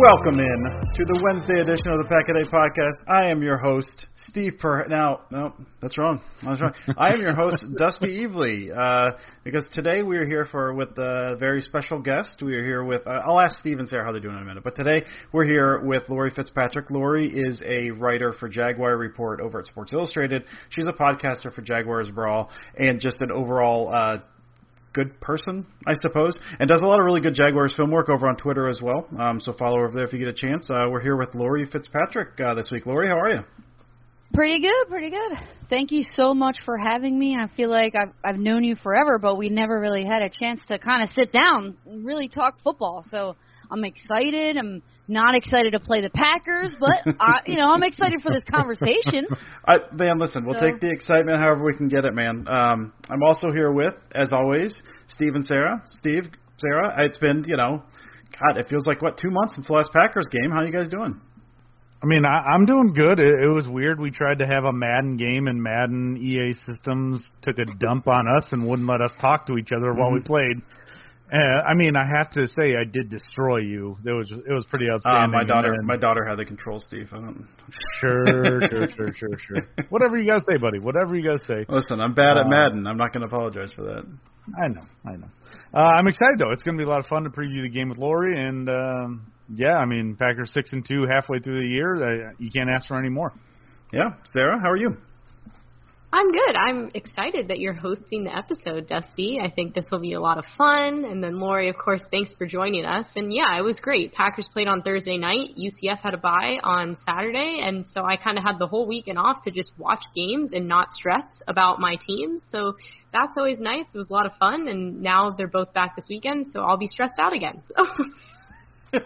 Welcome in to the Wednesday edition of the Pack a Day Podcast. I am your host, Steve Per. Now, no, that's wrong. That's wrong. I am your host, Dusty Evely. Uh, because today we are here for with a very special guest. We are here with. Uh, I'll ask Steve and Sarah how they're doing in a minute. But today we're here with Lori Fitzpatrick. Lori is a writer for Jaguar Report over at Sports Illustrated. She's a podcaster for Jaguars Brawl and just an overall. Uh, good person, I suppose, and does a lot of really good Jaguars film work over on Twitter as well. Um, so follow over there if you get a chance. Uh, we're here with Lori Fitzpatrick uh, this week. Lori, how are you? Pretty good, pretty good. Thank you so much for having me. I feel like I've I've known you forever, but we never really had a chance to kind of sit down and really talk football. So I'm excited. I'm not excited to play the Packers, but I, you know I'm excited for this conversation. I, man, listen, we'll So- take the excitement however we can get it, man. Um, I'm also here with, as always, Steve and Sarah. Steve, Sarah, it's been, you know, God, it feels like what two months since the last Packers game. How you guys doing? I mean, I, I'm doing good. It, it was weird. We tried to have a Madden game, and Madden EA Systems took a dump on us and wouldn't let us talk to each other while we Mhm. played. Uh, I mean, I have to say, I did destroy you. It was it was pretty Uh, outstanding. my daughter, my daughter had the control, Steve. I don't. Sure, sure, sure, sure, sure. Whatever you guys say, buddy. Whatever you guys say. Listen, I'm bad at Uh, Madden. I'm not going to apologize for that. I know, I know. Uh, I'm excited though. It's going to be a lot of fun to preview the game with Lori, and um, yeah, I mean, Packers six and two halfway through the year. Uh, you can't ask for any more. Yeah, Sarah, how are you? I'm good. I'm excited that you're hosting the episode, Dusty. I think this will be a lot of fun. And then Lori, of course, thanks for joining us. And yeah, it was great. Packers played on Thursday night. UCF had a bye on Saturday, and so I kind of had the whole weekend off to just watch games and not stress about my team. So that's always nice. It was a lot of fun, and now they're both back this weekend, so I'll be stressed out again. Oh,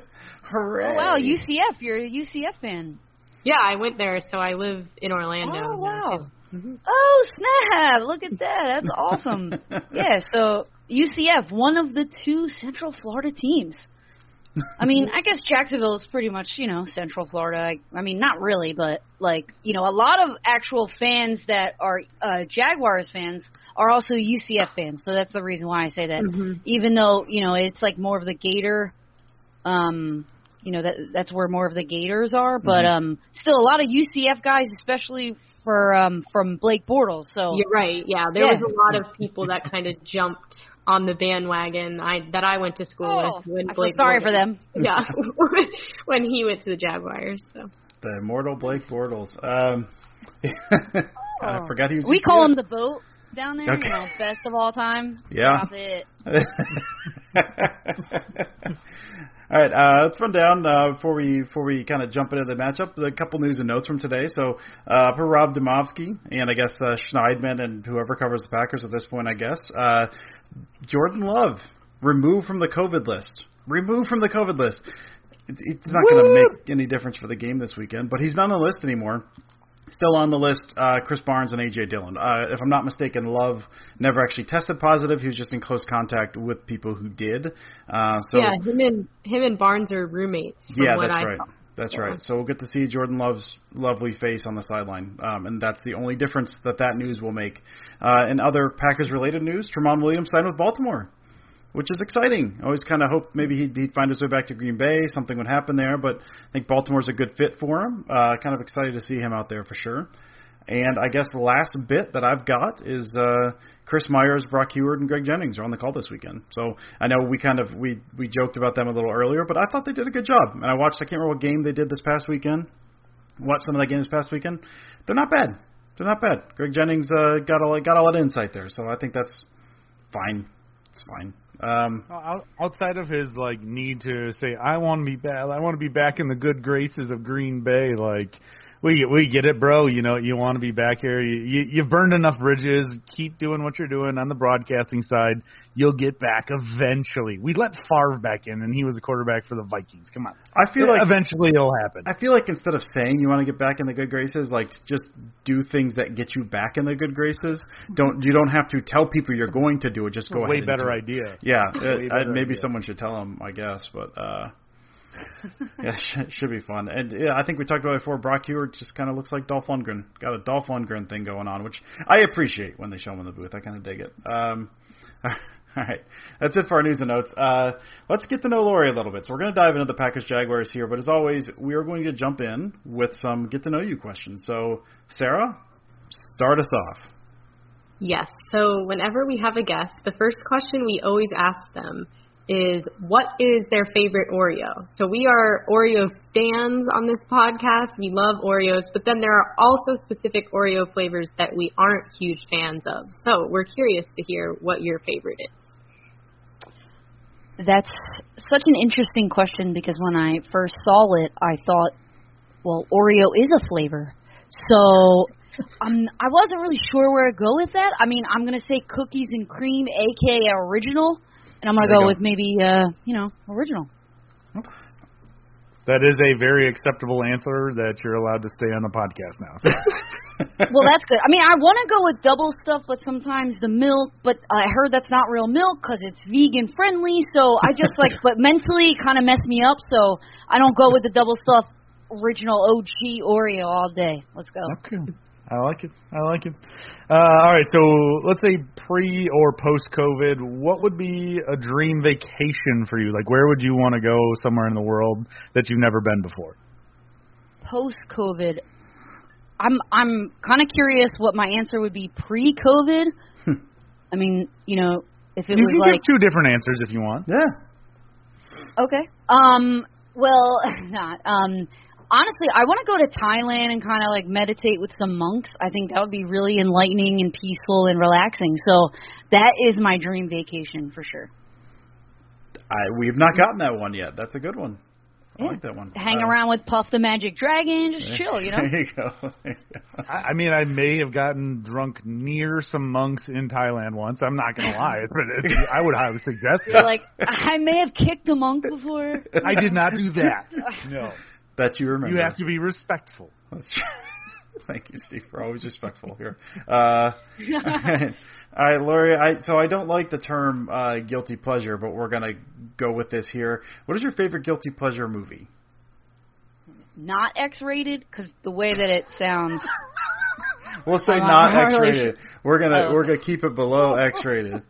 Hooray! Oh, wow, UCF, you're a UCF fan. yeah, I went there, so I live in Orlando. Oh wow. too. Oh snap! Look at that. That's awesome. yeah. So UCF, one of the two Central Florida teams. I mean, I guess Jacksonville is pretty much, you know, Central Florida. I, I mean, not really, but like, you know, a lot of actual fans that are uh, Jaguars fans are also UCF fans. So that's the reason why I say that. Mhm. Even though, you know, it's like more of the Gator um you know that that's where more of the Gators are, but Mhm. um still a lot of UCF guys especially for um from Blake Bortles. So You're right. Yeah, there Yeah. was a lot of people that kind of jumped on the bandwagon I that I went to school Oh, with when I feel Blake sorry Bortles- for them. Yeah, when he went to the Jaguars. So The immortal Blake Bortles. Um, I forgot he was. we UCF. call him the boat down there, Okay. you know, best of all time. Yeah. Stop it. All right, uh, let's run down uh, before we before we kind of jump into the matchup. A couple news and notes from today. So, uh, for Rob Demovsky and I guess uh, Schneidman and whoever covers the Packers at this point, I guess uh, Jordan Love removed from the COVID list. Removed from the COVID list. It, it's not going to make any difference for the game this weekend, but he's not on the list anymore. Still on the list, uh, Krys Barnes and AJ Dillon. Uh, if I'm not mistaken, Love never actually tested positive. He was just in close contact with people who did. Uh, so yeah, him and him and Barnes are roommates. From yeah, what that's I right. saw. That's Yeah. right. So we'll get to see Jordan Love's lovely face on the sideline, um, and that's the only difference that that news will make. Uh, in other Packers-related news, Tramon Williams signed with Baltimore, which is exciting. I always kind of hoped maybe he'd, he'd find his way back to Green Bay, something would happen there, but I think Baltimore's a good fit for him. Uh, kind of excited to see him out there for sure. And I guess the last bit that I've got is uh, Chris Myers, Brock Huard, and Greg Jennings are on the call this weekend. So I know we kind of we we joked about them a little earlier, but I thought they did a good job. And I watched I can't remember what game they did this past weekend. Watched some of that game this past weekend. They're not bad. They're not bad. Greg Jennings uh, got a got a lot of insight there, so I think that's fine. It's fine. Um, Outside of his like need to say, "I want to be back. I want to be back in the good graces of Green Bay," like we we get it, bro. You know, you want to be back here. You, you you've burned enough bridges. Keep doing what you're doing on the broadcasting side. You'll get back eventually. We let Favre back in, and he was a quarterback for the Vikings. Come on, I feel like eventually it'll happen. I feel like instead of saying you want to get back in the good graces, like just do things that get you back in the good graces. Don't you don't have to tell people you're going to do it. Just go Way ahead. and better do it. idea. Yeah, Way uh, I, maybe idea. someone should tell them. I guess, but uh, yeah, should, should be fun. And yeah, I think we talked about it before. Brock Huard just kind of looks like Dolph Lundgren. Got a Dolph Lundgren thing going on, which I appreciate when they show him in the booth. I kind of dig it. Um, all right, that's it for our news and notes. Uh, let's get to know Lori a little bit. So we're going to dive into the Packers Jaguars here, but as always, we are going to jump in with some get to know you questions. So Sarah, start us off. Yes. So whenever we have a guest, the first question we always ask them is what is their favorite Oreo? So we are Oreo stands on this podcast. We love Oreos, but then there are also specific Oreo flavors that we aren't huge fans of. So we're curious to hear what your favorite is. That's such an interesting question because when I first saw it, I thought, well, Oreo is a flavor. So I'm I wasn't really sure where to go with that. I mean, I'm gonna say cookies and cream, aka original, and I'm gonna go, go. with maybe uh, you know, original. That is a very acceptable answer that you're allowed to stay on the podcast now. So. well, that's good. I mean, I want to go with double stuff, but sometimes the milk. But I heard that's not real milk because it's vegan friendly. So I just like, but mentally, kind of messed me up. So I don't go with the double stuff original OG Oreo all day. Let's go. Okay. I like it. I like it. Uh, all right, so let's say pre or post COVID, what would be a dream vacation for you? Like, where would you want to go somewhere in the world that you've never been before? Post COVID, I'm I'm kind of curious what my answer would be pre COVID. I mean, you know, if it you was can like give two different answers if you want. Yeah. Okay. Um. Well, not. Um. Honestly, I want to go to Thailand and kind of like meditate with some monks. I think that would be really enlightening and peaceful and relaxing. So that is my dream vacation for sure. I, we have not gotten that one yet. That's a good one. I like that one. Hang Uh, around with Puff the Magic Dragon, just chill, you know. There you go. There you go. I, I mean, I may have gotten drunk near some monks in Thailand once. I'm not going to lie, but I would highly suggest it. You're like, I may have kicked a monk before. I did not do that. No. That you remember. You have to be respectful. That's true. Thank you, Steve. We're always respectful here. Uh, all right, all right, Lori. I, so I don't like the term uh, guilty pleasure, but we're gonna go with this here. What is your favorite guilty pleasure movie? Not X-rated because the way that it sounds. We'll say I'm not not really X-rated. We're gonna Oh. we're gonna keep it below X-rated.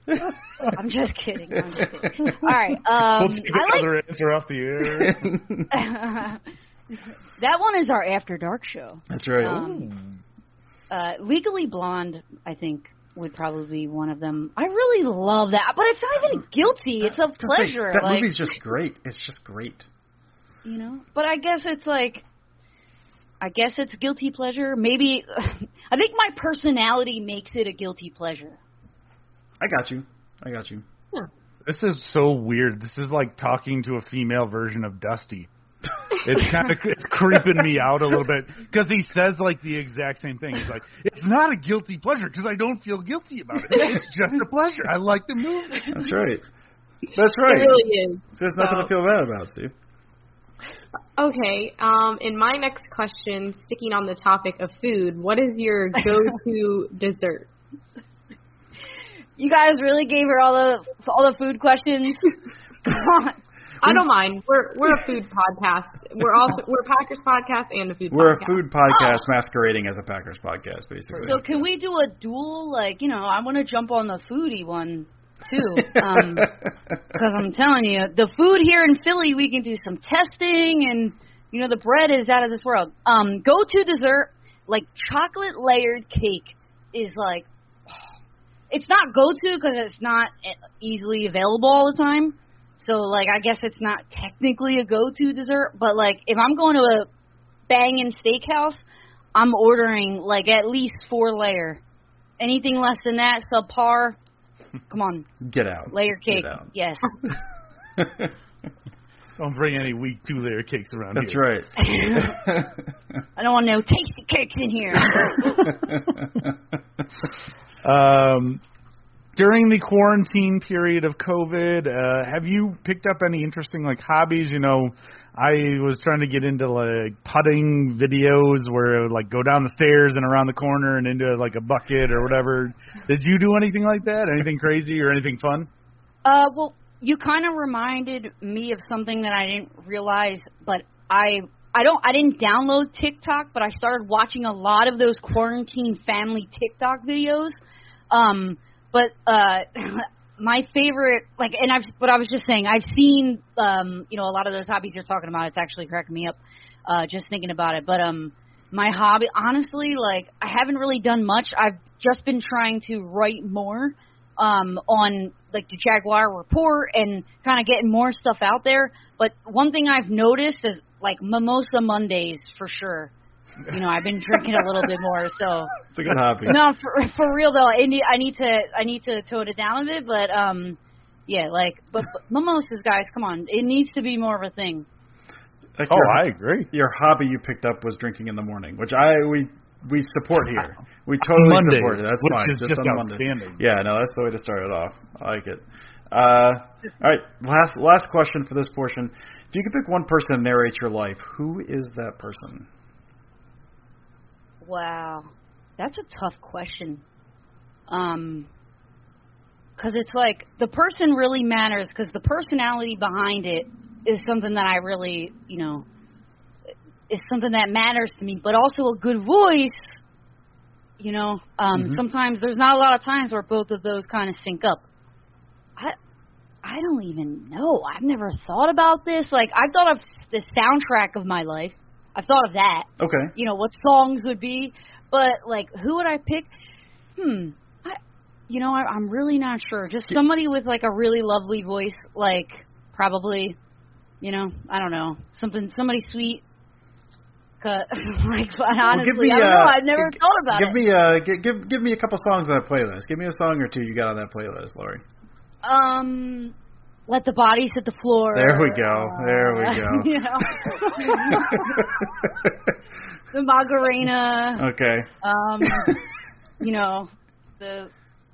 I'm just kidding. I'm just kidding. All right. Um, we'll take I like another answer off the air. That one is our After Dark show. That's right. Um, uh, Legally Blonde, I think, would probably be one of them. I really love that, but it's not even guilty. It's a I was gonna say, pleasure. that like, movie's just great. It's just great. you know. But I guess it's like, I guess it's guilty pleasure. Maybe I think my personality makes it a guilty pleasure. I got you. I got you. This is so weird. This is like talking to a female version of Dusty. It's kind of it's creeping me out a little bit because he says like the exact same thing. He's like, "It's not a guilty pleasure because I don't feel guilty about it. It's just a pleasure. I like the movie." That's right. That's right. It really is. There's nothing So- to feel bad about, Steve. Okay. Um, in my next question, sticking on the topic of food, what is your go-to dessert? You guys really gave her all the all the food questions. Come on. I don't mind. We're we're a food podcast. We're also we're a Packers podcast and a food We're podcast. a food podcast masquerading as a Packers podcast, basically. So can we do a duel? Like, you know, I want to jump on the foodie one too, um, because I'm telling you, the food here in Philly, we can do some testing, and you know, the bread is out of this world. Um, go to dessert, like chocolate layered cake, is like, it's not go to because it's not easily available all the time. So like, I guess it's not technically a go to dessert, but like, if I'm going to a banging steakhouse, I'm ordering like at least four layer. Anything less than that, subpar. Come on, Get out. layer cake. Get out. Yes. Don't bring any weak two layer cakes around That's here. right. I don't want no tasty cakes in here. Um, during the quarantine period of COVID, uh, have you picked up any interesting like hobbies? You know, I was trying to get into like putting videos where it would like go down the stairs and around the corner and into like a bucket or whatever. Did you do anything like that? Anything crazy or anything fun? Uh, well, you kind of reminded me of something that I didn't realize, but I I don't I didn't download TikTok, but I started watching a lot of those quarantine family TikTok videos. Um, but uh, my favorite, like, and I've, but I was just saying, I've seen, um, you know, a lot of those hobbies you're talking about. It's actually cracking me up, uh, just thinking about it. But um, my hobby, honestly, like, I haven't really done much. I've just been trying to write more um, on like the Jaguar report and kind of getting more stuff out there. But one thing I've noticed is like Mimosa Mondays for sure. You know, I've been drinking a little bit more, so It's a good hobby. no, for for real though. I need I need to I need to tone it down a bit, but um, yeah, like but, but mimosas, guys, come on, it needs to be more of a thing. Like Oh, your, I agree. Your hobby you picked up was drinking in the morning, which I we we support here. We totally Mondays, support it. That's which fine. is just on Monday. Yeah, no, that's the way to start it off. I like it. Uh, all right, last last question for this portion. If you could pick one person to narrate your life, who is that person? Wow, that's a tough question. Um, because it's like the person really matters because the personality behind it is something that I really, you know, is something that matters to me. But also a good voice, you know. Um, Mhm. sometimes there's not a lot of times where both of those kind of sync up. I I don't even know. I've never thought about this. Like I've thought of the soundtrack of my life. I've thought of that. Okay. You know what songs would be, but like who would I pick? Hmm. I, you know, I, I'm really not sure. Just somebody with like a really lovely voice, like probably, you know, I don't know, something, somebody sweet. 'Cause, like, honestly, Well, give me, I don't know. uh, I've never g- thought about give it. me uh give, give give me a couple songs on that playlist. Give me a song or two you got on that playlist, Lori. Um, let the bodies hit the floor. There we go. There we Uh, go. you know, the Macarena. Okay. Um, you know, the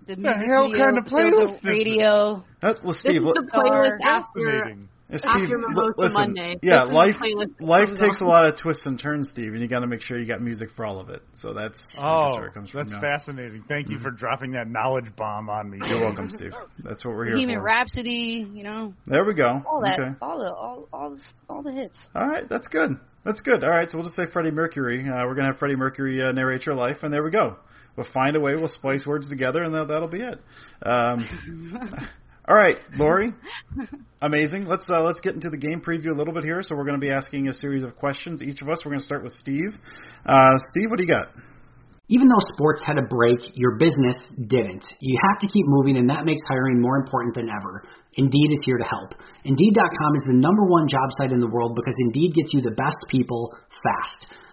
the The music hell video, kind of the- playlist is the this? radio. That's, well, This Steve, is let- the playlist after. Steve, After Mimosa listen, Monday. Yeah, life the playlist that life takes on. a lot of twists and turns, Steve, and you got to make sure you got music for all of it. So that's that's Oh, where it comes from. that's yeah. fascinating. Thank you for dropping that knowledge bomb on me. You're welcome, Steve. That's what we're here Bohemian for. Rhapsody, you know, There we go. all that, Okay. all the, all, all, the, all the hits. All right, that's good. That's good. All right, so we'll just say Freddie Mercury. Uh, we're gonna have Freddie Mercury uh, narrate your life, and there we go. We'll find a way. We'll splice words together, and that, that'll be it. Um, all right, Lori. Amazing. Let's uh, let's get into the game preview a little bit here. So we're going to be asking a series of questions. Each of us. We're going to start with Steve. Uh, Steve, what do you got? Even though sports had a break, your business didn't. You have to keep moving, and that makes hiring more important than ever. Indeed is here to help. Indeed.com is the number one job site in the world because Indeed gets you the best people fast.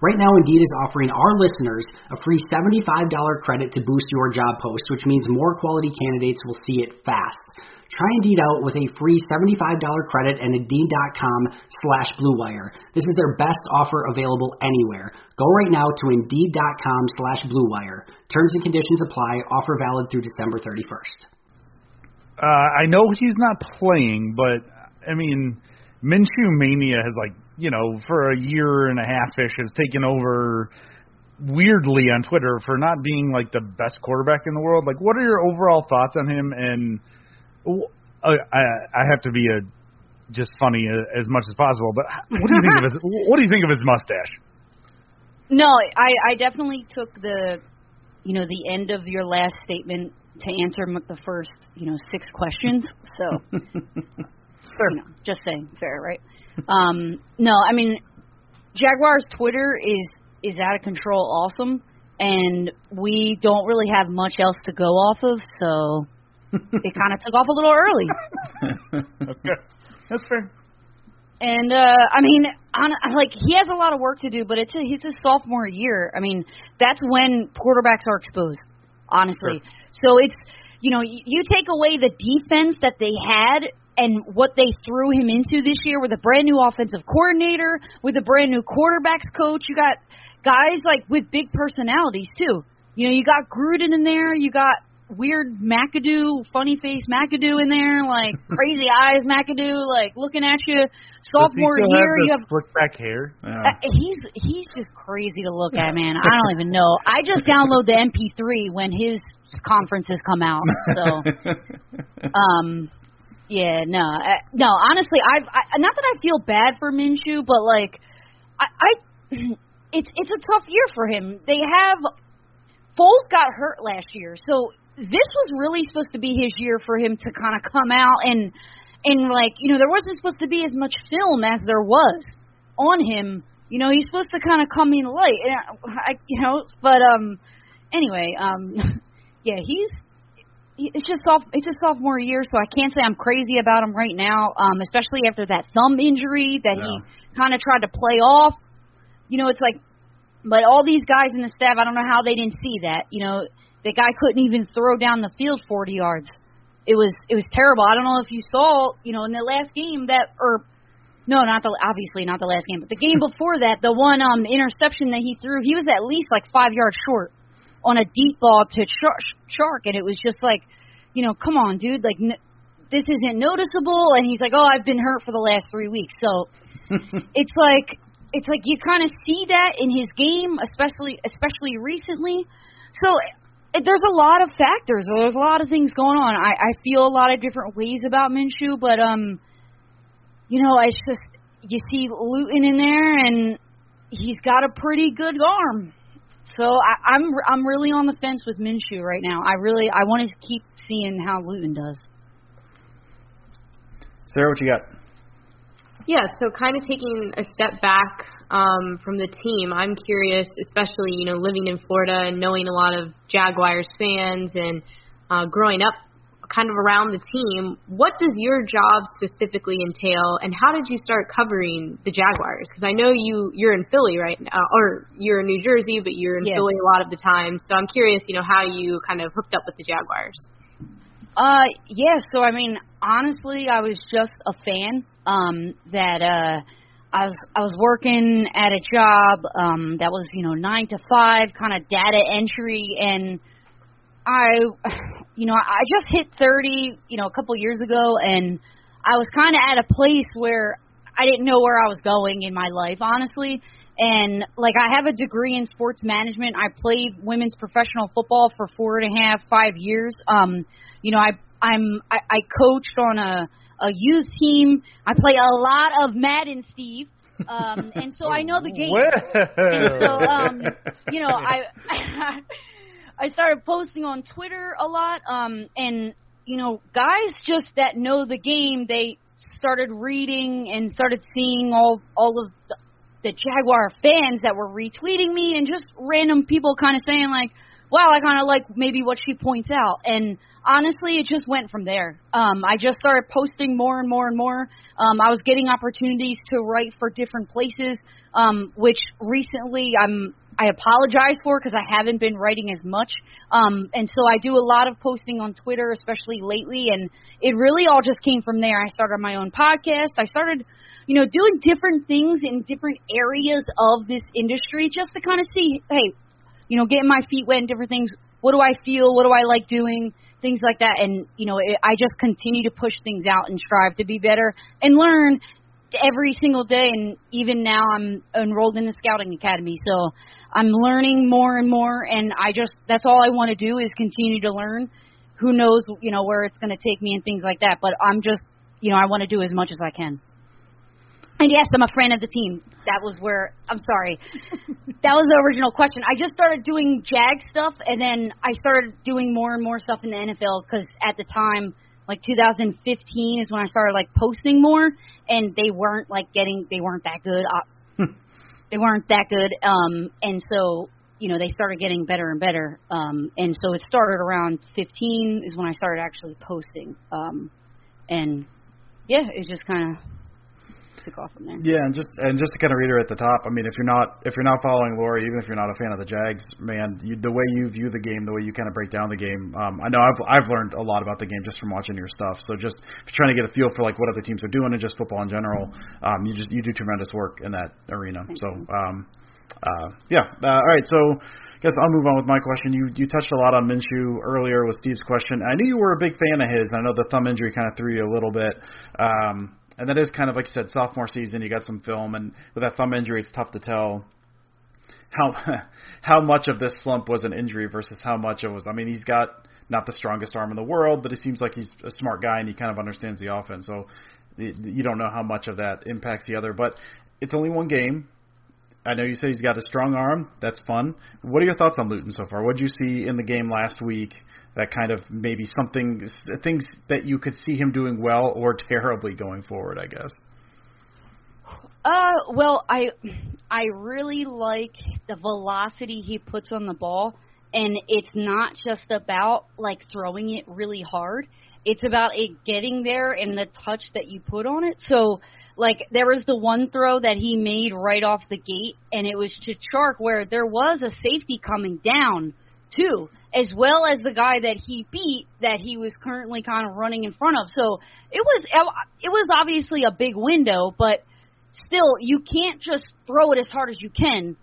Right now, Indeed is offering our listeners a free $75 credit to boost your job post, which means more quality candidates will see it fast. Try Indeed out with a free $75 credit at Indeed.com slash BlueWire. This is their best offer available anywhere. Go right now to Indeed.com slash BlueWire. Terms and conditions apply. Offer valid through December 31st. Uh, I know he's not playing, but I mean, Minshew mania has like you know for a year and a half ish has taken over weirdly on Twitter for not being like the best quarterback in the world. Like, what are your overall thoughts on him? And I I have to be a just funny as much as possible, but what do you think of his what do you think of his mustache? No, I, I definitely took the, you know, the end of your last statement to answer the first, you know, six questions. So, you know, just saying, fair, right? Um, no, I mean, Jaguars Twitter is is out of control, awesome, and we don't really have much else to go off of, so it kind of took off a little early. okay, that's fair. And uh I mean, on, like he has a lot of work to do, but it's a, he's his sophomore year. I mean, that's when quarterbacks are exposed, honestly. So it's you know, you, you take away the defense that they had and what they threw him into this year with a brand new offensive coordinator, with a brand new quarterbacks coach. You got guys like with big personalities too. You know, you got Gruden in there, you got weird McAdoo, funny face McAdoo in there, like crazy eyes McAdoo, like looking at you. Sophomore Does he still year, have you have slick back hair. uh, he's he's just crazy to look at, man. I don't even know. I just download the MP3 when his conferences come out. So, um, yeah, no, uh, no. Honestly, I've I, not that I feel bad for Minshew, but like, I, I it's it's a tough year for him. They have Foles got hurt last year, so this was really supposed to be his year for him to kind of come out and and like you know there wasn't supposed to be as much film as there was on him. You know he's supposed to kind of come in late, and I, you know. But um, anyway, um, yeah, he's he- it's just soft. It's a sophomore year, so I can't say I'm crazy about him right now. Um, especially after that thumb injury that he kind of tried to play off. You know, it's like, but all these guys in the staff, I don't know how they didn't see that. You know, the guy couldn't even throw down the field 40 yards. It was it was terrible. I don't know if you saw, you know, in the last game that or no, not the obviously not the last game, but the game before that, the one um interception that he threw, he was at least like 5 yards short on a deep ball to Chark, Chark and it was just like, you know, come on, dude, like n- this isn't noticeable and he's like, "Oh, I've been hurt for the last 3 weeks." So it's like it's like you kind of see that in his game, especially especially recently. So it, there's a lot of factors. There's a lot of things going on. I, I feel a lot of different ways about Minshew, but um, you know, it's just you see Luton in there, and he's got a pretty good arm. So I, I'm I'm really on the fence with Minshew right now. I really I want to keep seeing how Luton does. Sarah, what you got? Yeah, so kind of taking a step back um, from the team, I'm curious, especially you know living in Florida and knowing a lot of Jaguars fans and uh, growing up kind of around the team. What does your job specifically entail, and how did you start covering the Jaguars? Because I know you you're in Philly right now, or you're in New Jersey, but you're in. Philly a lot of the time. So I'm curious, you know, how you kind of hooked up with the Jaguars. Uh, yeah. So I mean, honestly, I was just a fan. Um, that uh, I was I was working at a job um that was you know nine to five, kind of data entry, and I, you know, I just hit thirty, you know, a couple years ago, and I was kind of at a place where I didn't know where I was going in my life, honestly. And like I have a degree in sports management. I played women's professional football for four and a half, five years. Um, you know, I I'm I, I coached on a a youth team. I play a lot of Madden, Steve. Um, and so I know the game. And so, um, you know, I I started posting on Twitter a lot. Um, and you know, guys just that know the game, they started reading and started seeing all all of the, the Jaguar fans that were retweeting me and just random people kind of saying like, "Wow, I kind of like maybe what she points out." And honestly, it just went from there. Um, I just started posting more and more and more. Um, I was getting opportunities to write for different places, um, which recently I'm I apologize for because I haven't been writing as much. Um, and so I do a lot of posting on Twitter, especially lately, and it really all just came from there. I started my own podcast. I started, you know, doing different things in different areas of this industry just to kind of see, hey, you know, getting my feet wet in different things. What do I feel? What do I like doing? Things like that. And, you know, it, I just continue to push things out and strive to be better and learn every single day. And even now I'm enrolled in the scouting academy. So I'm learning more and more. And I just, that's all I want to do is continue to learn. Who knows, you know, where it's going to take me and things like that. But I'm just, you know, I want to do as much as I can. And yes, I'm a friend of the team. That was where I'm sorry. that was the original question. I just started doing Jag stuff, and then I started doing more and more stuff in the NFL because at the time, like 2015, is when I started like posting more, and they weren't like getting, they weren't that good. Uh, they weren't that good, um, and so you know they started getting better and better. Um, and so it started around 15 is when I started actually posting, um, and yeah, it just kind of took off from there. Yeah, and just and just to kind of reiterate at the top, I mean, if you're not if you're not following Lori, even if you're not a fan of the Jags, man, you, the way you view the game, the way you kind of break down the game, um, I know I've I've learned a lot about the game just from watching your stuff. So just if you're trying to get a feel for like what other teams are doing and just football in general, um, you just you do tremendous work in that arena. Thank so um, uh, yeah, uh, all right, so. I guess I'll move on with my question. You you touched a lot on Minshew earlier with Steve's question. I knew you were a big fan of his. and I know the thumb injury kind of threw you a little bit. Um, and that is kind of like you said, sophomore season. You got some film, and with that thumb injury, it's tough to tell how how much of this slump was an injury versus how much it was. I mean, he's got not the strongest arm in the world, but it seems like he's a smart guy and he kind of understands the offense. So you don't know how much of that impacts the other, but it's only one game. I know you said he's got a strong arm. That's fun. What are your thoughts on Luton so far? What did you see in the game last week that kind of maybe something things that you could see him doing well or terribly going forward? I guess. Uh, well, I I really like the velocity he puts on the ball, and it's not just about like throwing it really hard. It's about it getting there and the touch that you put on it. So, like there was the one throw that he made right off the gate, and it was to Chark where there was a safety coming down too, as well as the guy that he beat that he was currently kind of running in front of. So it was it was obviously a big window, but still you can't just throw it as hard as you can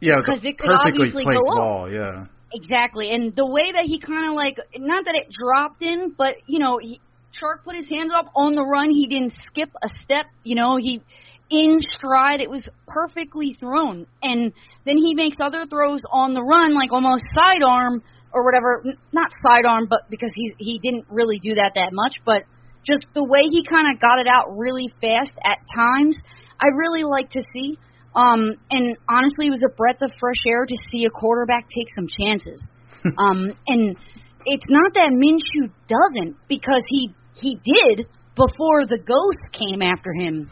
Yeah, because it could obviously go ball. Yeah. Exactly, and the way that he kind of like not that it dropped in, but you know, he, Chark put his hands up on the run. He didn't skip a step. You know, he in stride. It was perfectly thrown, and then he makes other throws on the run, like almost sidearm or whatever. Not sidearm, but because he he didn't really do that that much, but just the way he kind of got it out really fast at times. I really like to see. Um, and honestly, it was a breath of fresh air to see a quarterback take some chances. um, and it's not that Minshew doesn't, because he he did before the ghost came after him.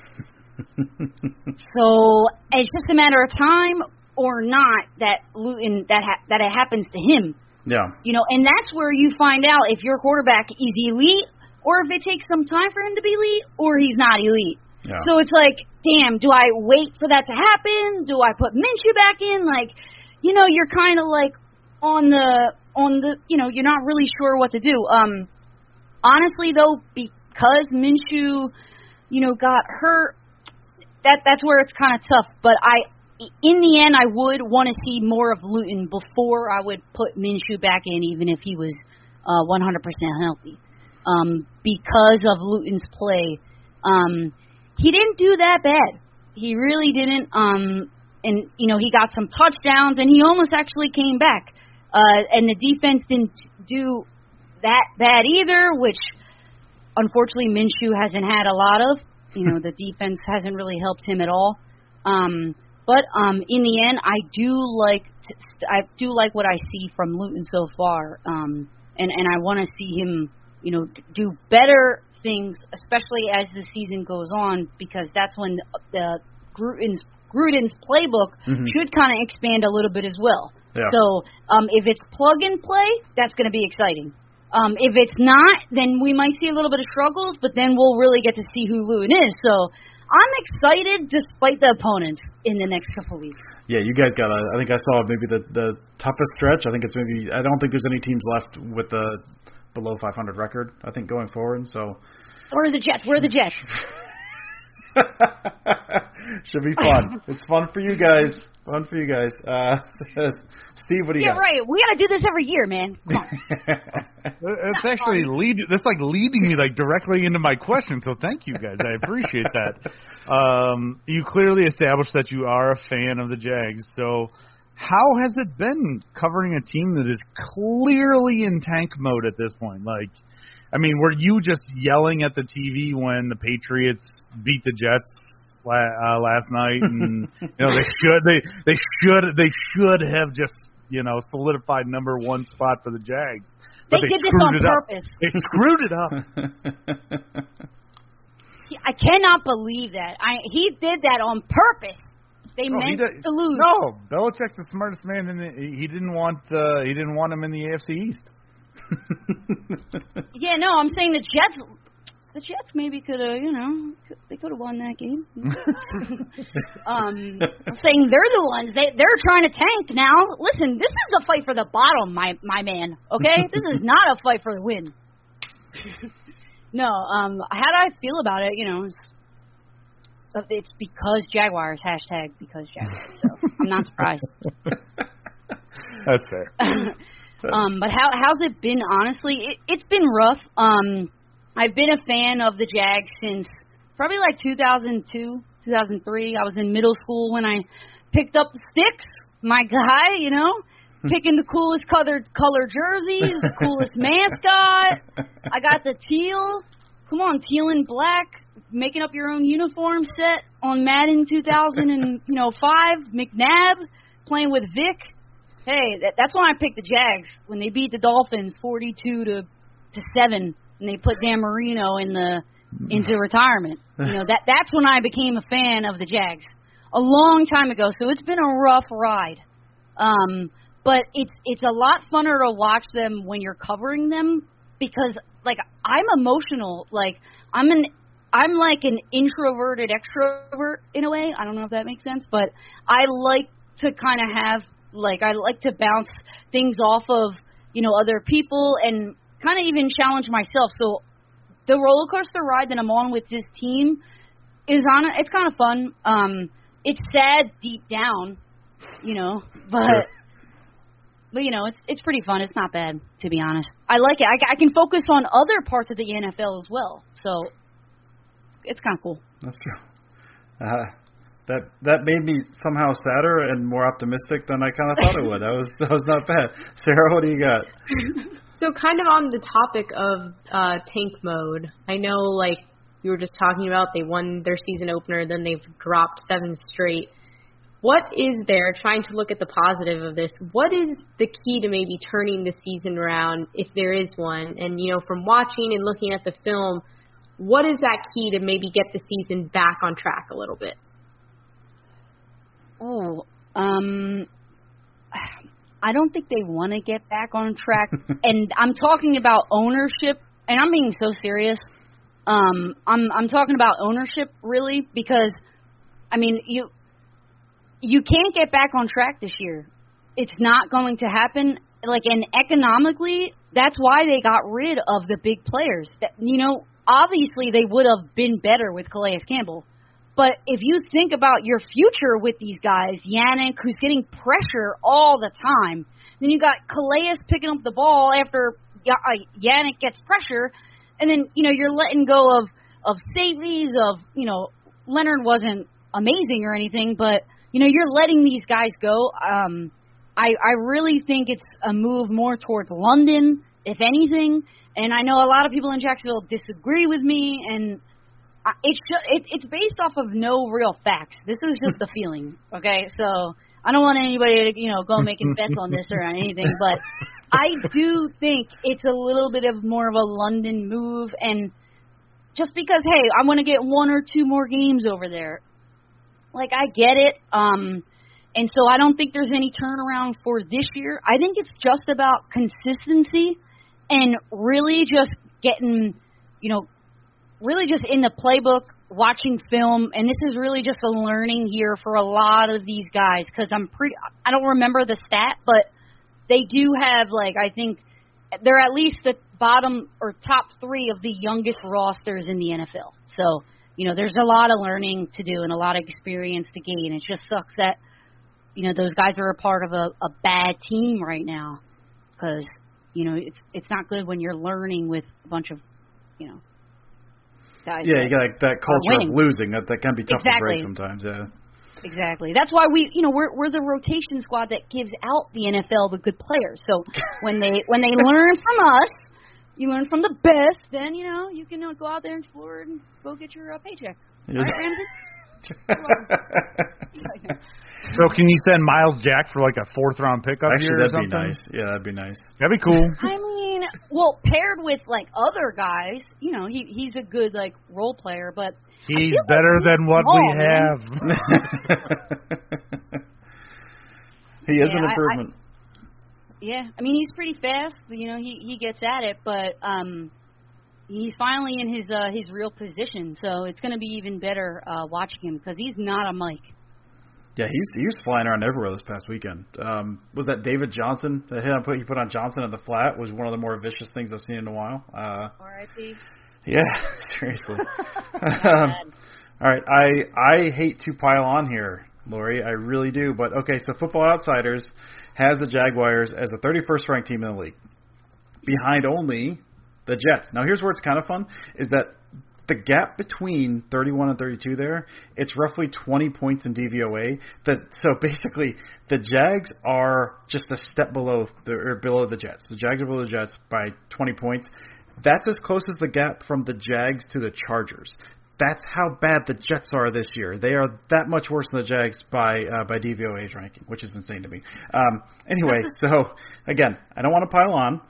so it's just a matter of time or not that Luton that ha- that it happens to him. Yeah. You know, and that's where you find out if your quarterback is elite or if it takes some time for him to be elite or he's not elite. Yeah. So it's like, damn, do I wait for that to happen? Do I put Minshew back in? Like, you know, you're kind of like on the on the, you know, you're not really sure what to do. Um honestly though, because Minshew, you know, got hurt, that that's where it's kind of tough, but I in the end, I would want to see more of Luton before I would put Minshew back in, even if he was uh, 100% healthy, um, because of Luton's play. Um, he didn't do that bad. He really didn't. Um, and you know, he got some touchdowns, and he almost actually came back. Uh, and the defense didn't do that bad either, which unfortunately Minshew hasn't had a lot of. You know, the defense hasn't really helped him at all. Um, but um, in the end, I do like I do like what I see from Luton so far, um, and and I want to see him, you know, do better things, especially as the season goes on, because that's when the Gruden's Gruden's playbook Mhm. should kind of expand a little bit as well. Yeah. So um, if it's plug and play, that's going to be exciting. Um, if it's not, then we might see a little bit of struggles, but then we'll really get to see who Luton is. So I'm excited despite the opponents in the next couple weeks. Yeah, you guys got. A, I think I saw maybe the the toughest stretch. I think it's maybe. I don't think there's any teams left with the below 500 record. I think going forward. So Where are the Jets? Where are the Jets? should be fun. it's fun for you guys. Fun for you guys. Uh, Steve, what do you yeah, got? right. We got to do this every year, man. Come on. It's actually lead. That's like leading me like directly into my question. So thank you guys. I appreciate that. Um, you clearly established that you are a fan of the Jags. So how has it been covering a team that is clearly in tank mode at this point? Like, I mean, were you just yelling at the TV when the Patriots beat the Jets la- uh, last night? And you know they should they they should they should have just you know solidified number one spot for the Jags. They But did this on it up. purpose. They screwed it up. I cannot believe that. I he did that on purpose. They No, meant did- to lose. No, Belichick's the smartest man, in the, he didn't want uh, he didn't want him in the AFC East. Yeah, no, I'm saying the Jets. The Jets maybe could have, you know, they could have won that game. um, saying they're the ones. They they're trying to tank now. Listen, this is a fight for the bottom, my my man. Okay, this is not a fight for the win. no, um, how do I feel about it? You know, it's, it's because Jaguars. Hashtag because Jaguars. So I'm not surprised. That's fair. um, but how how's it been? Honestly, it, it's been rough. Um, I've been a fan of the Jags since probably like 2002, 2003. I was in middle school when I picked up the sticks. My guy, you know, hmm. picking the coolest colored color jerseys, the coolest mascot. I got the teal. Come on, teal and black. Making up your own uniform set on Madden 2000 and you know five. McNabb playing with Vic. Hey, that, that's when I picked the Jags when they beat the Dolphins 42 to to seven, and they put Dan Marino in the into retirement. You know that that's when I became a fan of the Jags a long time ago. So it's been a rough ride, um, but it's it's a lot funner to watch them when you're covering them because like I'm emotional. Like I'm an I'm like an introverted extrovert in a way. I don't know if that makes sense, but I like to kind of have like I like to bounce things off of you know other people and kind of even challenge myself. So the roller coaster ride that I'm on with this team is on. It's kind of fun. Um, it's sad deep down, you know, but. Sure. But you know, it's it's pretty fun. It's not bad, to be honest. I like it. I, I can focus on other parts of the NFL as well, so it's kind of cool. That's true. Uh, that that made me somehow sadder and more optimistic than I kind of thought it would. That was that was not bad. Sarah, what do you got? So kind of on the topic of uh, tank mode, I know like you were just talking about they won their season opener, then they've dropped seven straight. What is there, trying to look at the positive of this, what is the key to maybe turning the season around, if there is one? And, you know, from watching and looking at the film, what is that key to maybe get the season back on track a little bit? Oh, um, I don't think they want to get back on track. and I'm talking about ownership, and I'm being so serious. Um, I'm I'm talking about ownership really because, I mean you you can't get back on track this year. It's not going to happen. Like and economically, that's why they got rid of the big players. That you know, obviously they would have been better with Calais Campbell. But if you think about your future with these guys, Yannick, who's getting pressure all the time, then you got Calais picking up the ball after uh, Yannick gets pressure, and then you know you're letting go of of safeties of you know Leonard wasn't amazing or anything, but you know you're letting these guys go. Um, I I really think it's a move more towards London, if anything. And I know a lot of people in Jacksonville disagree with me, and it's it, it's based off of no real facts. This is just a feeling, okay? So I don't want anybody to you know go making bets on this or anything, but I do think it's a little bit of more of a London move, and just because hey, I want to get one or two more games over there, like I get it. Um, and so I don't think there's any turnaround for this year. I think it's just about consistency and really just getting, you know, really just in the playbook, watching film, and this is really just a learning here for a lot of these guys because I'm pretty. I don't remember the stat, but they do have like I think they're at least the bottom or top three of the youngest rosters in the NFL. So you know, there's a lot of learning to do and a lot of experience to gain. It just sucks that you know those guys are a part of a, a bad team right now because you know it's it's not good when you're learning with a bunch of you know Yeah, you got like, that culture of losing that that can be tough exactly. to break sometimes. Yeah. Exactly. That's why we, you know, we're we're the rotation squad that gives out the NFL the good players. So when they when they learn from us, you learn from the best. Then you know you can uh, go out there and explore and go get your uh, paycheck. Right, So can you send Myles Jack for like a fourth round pickup Actually, here that'd or something? be nice. Yeah, that'd be nice. That'd be cool. I mean, well, paired with like other guys, you know, he he's a good like role player, but he's better like than what small, we have. he is Yeah, an I- I- improvement. Yeah, I mean he's pretty fast. You know, he he gets at it, but um, he's finally in his uh his real position. So it's going to be even better uh watching him because he's not a Mike. Yeah, he's he was flying around everywhere this past weekend. Um, was that David Johnson? The hit I put he put on Johnson at the flat was one of the more vicious things I've seen in a while. Uh, R.I.P. yeah, seriously. um, all right, I I hate to pile on here, Lori. I really do. But okay, so Football Outsiders has the Jaguars as the 31st ranked team in the league, behind only the Jets. Now here's where it's kind of fun: is that the gap between 31 and 32 there, it's roughly 20 points in DVOA. That so basically the Jags are just a step below the or below the Jets. The Jags are below the Jets by 20 points. That's as close as the gap from the Jags to the Chargers. That's how bad the Jets are this year. They are that much worse than the Jags by uh, by DVOA's ranking, which is insane to me. Um, anyway, so again, I don't want to pile on,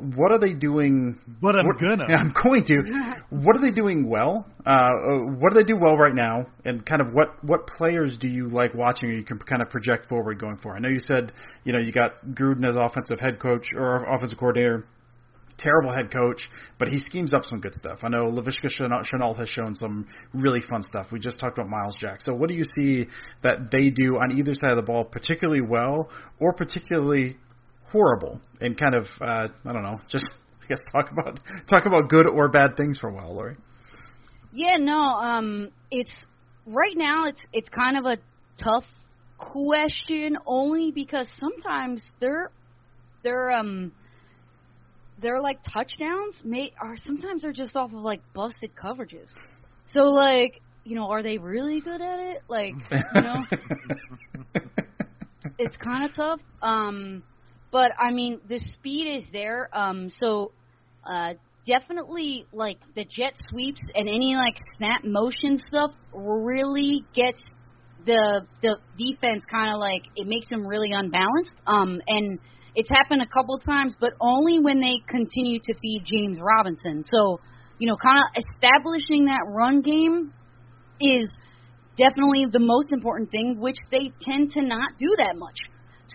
but what are they doing? But I'm what- gonna. Yeah, I'm going to. What are they doing well? Uh, uh, what do they do well right now? And kind of what what players do you like watching, or you can kind of project forward going forward? I know you said you know you got Gruden as offensive head coach or offensive coordinator. Terrible head coach, but he schemes up some good stuff. I know Laviska Shenault Shenault has shown some really fun stuff. We just talked about Myles Jack. So, what do you see that they do on either side of the ball particularly well, or particularly horrible? And kind of, uh, I don't know, just I guess talk about talk about good or bad things for a while, Lori. Yeah, no, um, it's right now. It's it's kind of a tough question only because sometimes they're they're um they're like touchdowns may are sometimes they're just off of like busted coverages. So like you know, are they really good at it? Like you know, it's kind of tough. Um, but I mean, the speed is there. Um, so uh, definitely like the jet sweeps and any like snap motion stuff really gets the the defense kind of like it makes them really unbalanced. Um, and it's happened a couple times, but only when they continue to feed James Robinson. So you know, kind of establishing that run game is definitely the most important thing, which they tend to not do that much.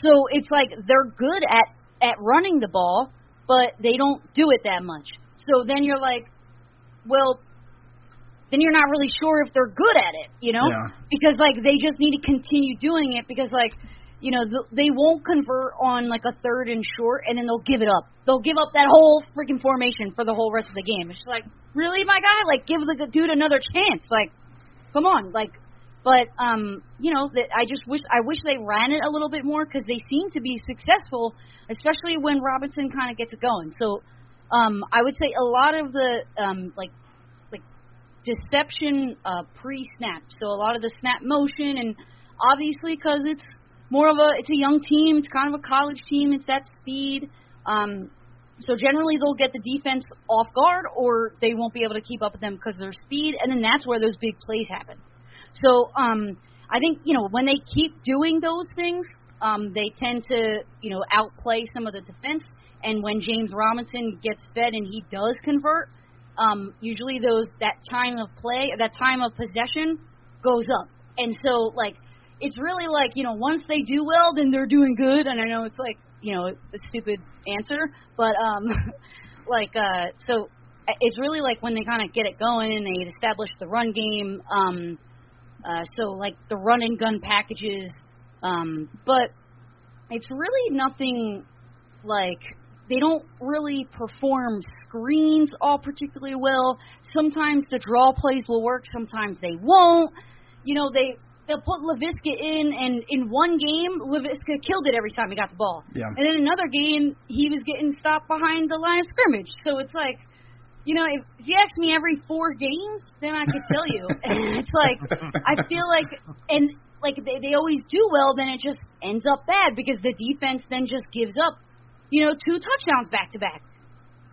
So it's like they're good at at running the ball, but they don't do it that much. So then you're like, well, then you're not really sure if they're good at it, you know? Yeah. Because like they just need to continue doing it because like you know th- they won't convert on like a third and short and then they'll give it up. They'll give up that whole freaking formation for the whole rest of the game. It's just like, really, my guy? Like give the dude another chance. Like, come on, like. But um, you know, that I just wish I wish they ran it a little bit more because they seem to be successful, especially when Robinson kind of gets it going. So um, I would say a lot of the um, like like deception uh, pre-snap. So a lot of the snap motion, and obviously because it's more of a it's a young team, it's kind of a college team, it's that speed. Um, so generally they'll get the defense off guard, or they won't be able to keep up with them because of their speed, and then that's where those big plays happen. So um, I think you know when they keep doing those things, um, they tend to you know outplay some of the defense. And when James Robinson gets fed and he does convert, um, usually those that time of play, that time of possession goes up. And so like it's really like you know once they do well, then they're doing good. And I know it's like you know a stupid answer, but um, like uh, so it's really like when they kind of get it going and they establish the run game. Um, uh, so like the run and gun packages, um, but it's really nothing like they don't really perform screens all particularly well. Sometimes the draw plays will work, sometimes they won't. You know, they they'll put Laviska in, and in one game, Laviska killed it every time he got the ball. Yeah. And then another game, he was getting stopped behind the line of scrimmage. So it's like, you know, if, if you ask me every four games, then I could tell you. it's like, I feel like, and like they, they always do well, then it just ends up bad because the defense then just gives up, you know, two touchdowns back to back.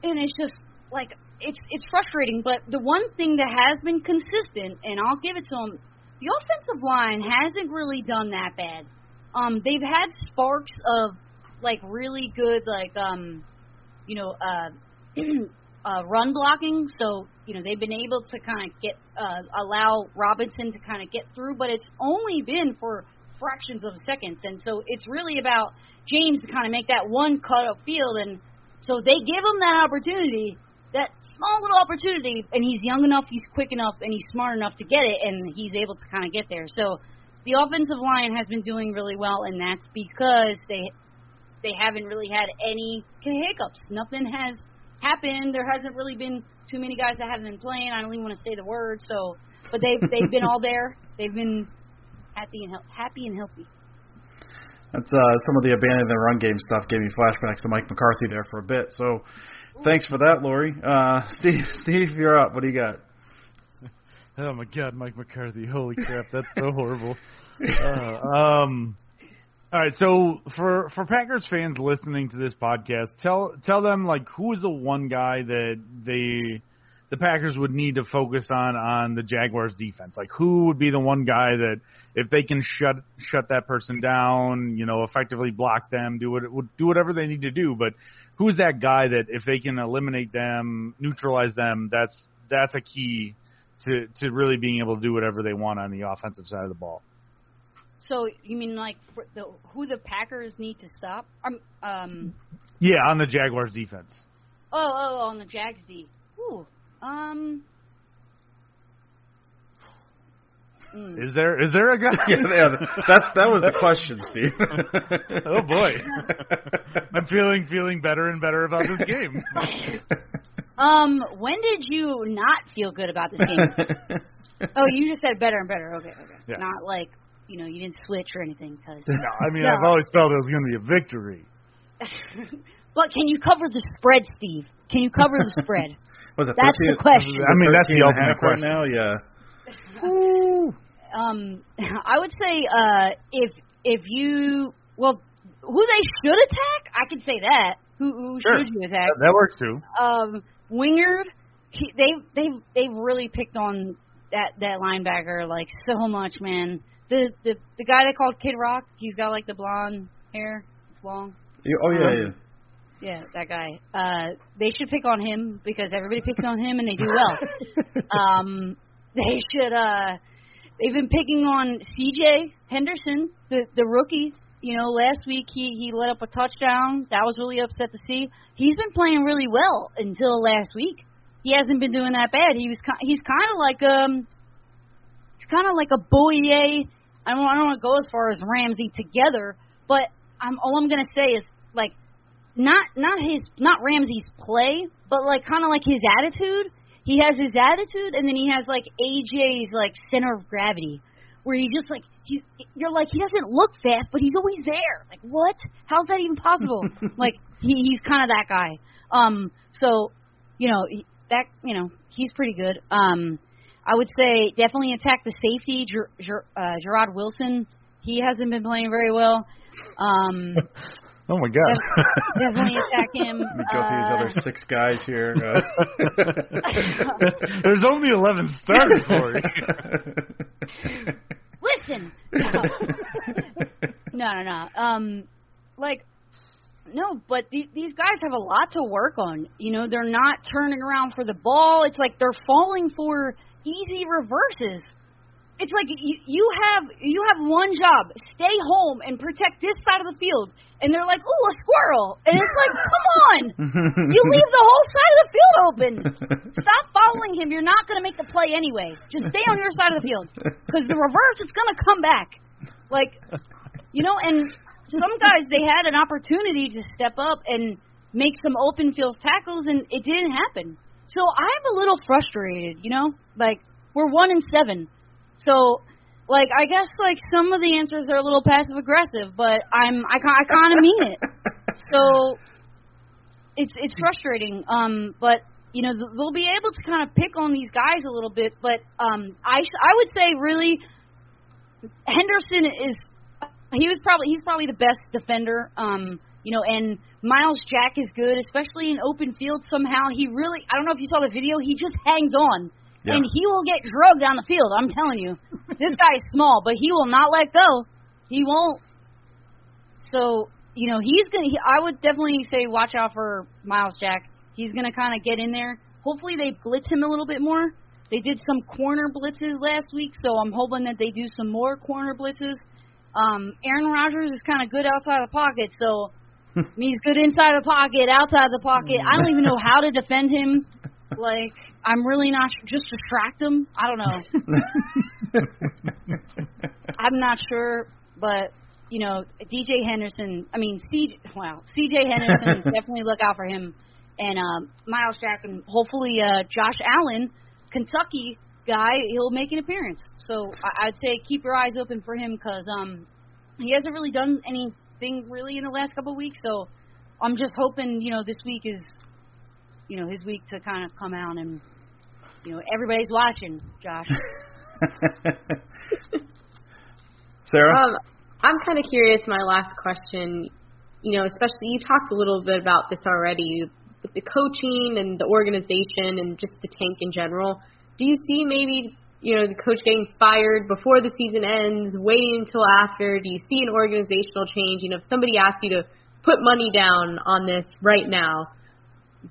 And it's just like, it's it's frustrating, but the one thing that has been consistent, and I'll give it to them, the offensive line hasn't really done that bad. Um, they've had sparks of like really good, like um, you know, uh, uh, run blocking. So you know they've been able to kind of get uh, allow Robinson to kind of get through, but it's only been for fractions of seconds, and so it's really about James to kind of make that one cut up field, and so they give him that opportunity, that small little opportunity, and he's young enough, he's quick enough, and he's smart enough to get it, and he's able to kind of get there. So the offensive line has been doing really well, and that's because they they haven't really had any hiccups. Nothing has happened. There hasn't really been too many guys that haven't been playing. I don't even want to say the word. So, but they've they've been all there. They've been happy and hel- happy and healthy. That's uh, some of the abandoned the run game stuff gave me flashbacks to Mike McCarthy there for a bit. So, thanks for that, Lori. Uh, Steve, Steve, you're up. What do you got? Oh my God, Mike McCarthy! Holy crap, that's so horrible. Uh, um, all right, so for for Packers fans listening to this podcast, tell tell them like who is the one guy that they the Packers would need to focus on on the Jaguars defense. Like who would be the one guy that if they can shut shut that person down, you know, effectively block them, do what do whatever they need to do. But who's that guy that if they can eliminate them, neutralize them, that's that's a key to to really being able to do whatever they want on the offensive side of the ball. So you mean like for the who the Packers need to stop? Um, um Yeah, on the Jaguars defense. oh oh oh, on the Jags D. Ooh, um. mm. Is there is there a guy? yeah, yeah, that that was the question, Steve. oh boy, I'm feeling feeling better and better about this game. Um, when did you not feel good about this game? oh, you just said better and better. Okay, okay. Yeah. Not like you know you didn't switch or anything. Cause No, I mean No. I've always felt it was going to be a victory. but can you cover the spread, Steve? Can you cover the spread? was it That's 13 the question. was it I mean, that's the ultimate half right question. now. Yeah. um, I would say uh, if if you well, who they should attack, I could say that. Who, who Sure. should you attack? That, that works too. um, Wingard, he, they they they've really picked on that that linebacker like so much, man. The the the guy they called Kid Rock, he's got like the blonde hair, it's long. You, oh yeah, Um, yeah. Yeah, that guy. Uh, they should pick on him because everybody picks on him and they do well. um, they should. Uh, they've been picking on C.J. Henderson, the the rookie. you know, last week he he let up a touchdown. That was really upset to see. He's been playing really well until last week. He hasn't been doing that bad. He was he's kind of like um, he's kind of like a Bouye. I don't I don't want to go as far as Ramsey together, but I'm all I'm gonna say is like not not his not Ramsey's play, but like kind of like his attitude. He has his attitude, and then he has like AJ's like center of gravity, where he's just like he's you're like he doesn't look fast, but he's always there. Like what? How's that even possible? like he, he's kind of that guy. Um, so you know that you know he's pretty good. Um, I would say definitely attack the safety, Ger, Ger, uh, Gerard Wilson. He hasn't been playing very well. Um, Oh my God! Definitely attack him. Let me go through these Uh, other six guys here. Uh, There's only eleven starters for you. Listen. No, no, no. Um, like, no, but the, these guys have a lot to work on. You know, they're not turning around for the ball. It's like they're falling for easy reverses. It's like you, you have you have one job: stay home and protect this side of the field. And they're like, "Ooh, a squirrel!" And it's like, "Come on, you leave the whole side of the field open. Stop following him. You're not going to make the play anyway. Just stay on your side of the field because the reverse, it's going to come back." Like, you know, and some guys they had an opportunity to step up and make some open field tackles, and it didn't happen. So I'm a little frustrated. You know, like we're one and seven, so like I guess like some of the answers are a little passive aggressive, but I'm I, I kind of mean it. So it's it's frustrating. Um, but you know they'll be able to kind of pick on these guys a little bit. But um, I I would say really Henderson is he was probably he's probably the best defender. Um, you know, and Myles Jack is good, especially in open field. Somehow he really I don't know if you saw the video. He just hangs on. Yeah. And he will get drugged down the field. I'm telling you, this guy is small, but he will not let go. He won't. So you know he's gonna. He, I would definitely say watch out for Myles Jack. He's gonna kind of get in there. Hopefully they blitz him a little bit more. They did some corner blitzes last week, so I'm hoping that they do some more corner blitzes. Um, Aaron Rodgers is kind of good outside the pocket, so he's good inside the pocket, outside the pocket. I don't even know how to defend him. Like I'm really not sure. Just distract him. I don't know. I'm not sure, but you know, DJ Henderson. I mean, C. Wow, CJ Henderson. definitely look out for him, and um, Myles Jack, and hopefully uh, Josh Allen, Kentucky guy. He'll make an appearance. So I- I'd say keep your eyes open for him because um, he hasn't really done anything really in the last couple of weeks. So I'm just hoping you know this week is, you know, his week to kind of come out and you know everybody's watching. Josh. Sarah? Um, I'm kind of curious. My last question, you know, especially you talked a little bit about this already with the coaching and the organization and just the tank in general. Do you see maybe you know the coach getting fired before the season ends, waiting until after? Do you see an organizational change? You know, if somebody asked you to put money down on this right now,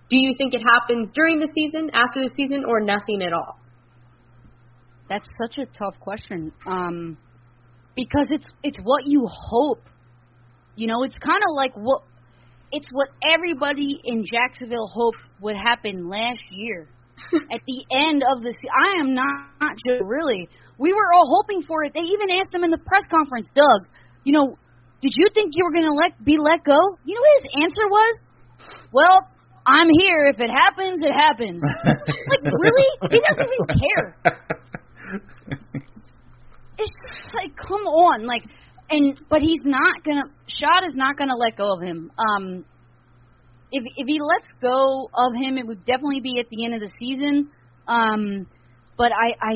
do you think it happens during the season, after the season, or nothing at all? That's such a tough question. Um, because it's it's what you hope. You know, it's kind of like what it's what everybody in Jacksonville hoped would happen last year. At the end of the se- I am not, not just really. We were all hoping for it. They even asked him in the press conference, Doug, you know, did you think you were going to let be let go? You know what his answer was? Well, I'm here. If it happens, it happens. like really? He doesn't even care. It's just like, come on, like, and but he's not gonna. Shad is not gonna let go of him. Um, if if he lets go of him, it would definitely be at the end of the season. Um, but I, I,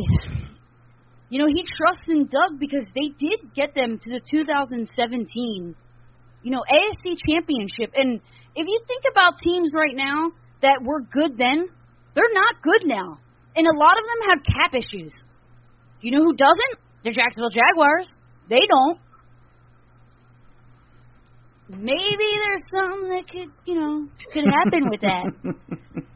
you know, he trusts in Doug because they did get them to the 2017, you know, AFC Championship. And if you think about teams right now that were good then, they're not good now, and a lot of them have cap issues. You know who doesn't? The Jacksonville Jaguars. They don't. Maybe there's something that could, you know, could happen with that.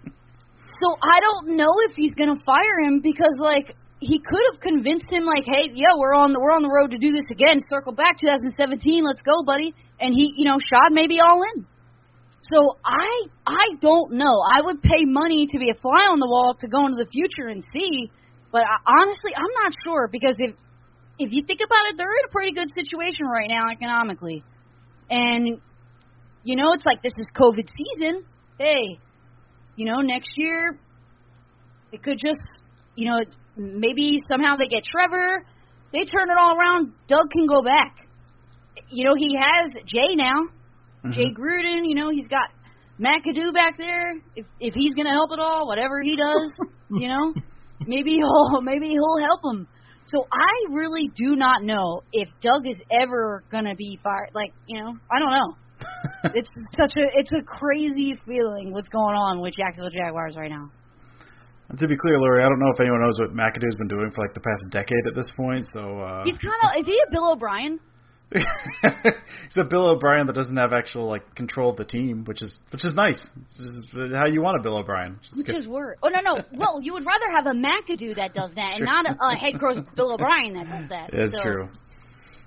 So I don't know if he's gonna fire him because, like, he could have convinced him like, hey, yeah, we're on the we're on the road to do this again. Circle back 2017, let's go, buddy. And he, you know, Shad maybe all in. So I I don't know. I would pay money to be a fly on the wall to go into the future and see, but I, honestly, I'm not sure because if if you think about it, they're in a pretty good situation right now economically, and you know it's like this is COVID season. Hey, you know next year it could just you know maybe somehow they get Trevor, they turn it all around. Doug can go back. You know he has Jay now. Mm-hmm. Jay Gruden, you know, he's got McAdoo back there. If if he's gonna help at all, whatever he does, you know, maybe he'll maybe he'll help him. So I really do not know if Doug is ever gonna be fired. Like, you know, I don't know. it's such a it's a crazy feeling what's going on with Jacksonville Jaguars right now. And to be clear, Lori, I don't know if anyone knows what McAdoo's been doing for like the past decade at this point. So uh, he's kind of is he a Bill O'Brien? He's a Bill O'Brien that doesn't have actual like control of the team, which is which is nice. How you want a Bill O'Brien. Which, which is word. Oh no no. well, you would rather have a McAdoo that does that, and not a, a head coach Bill O'Brien that does that. That's so true.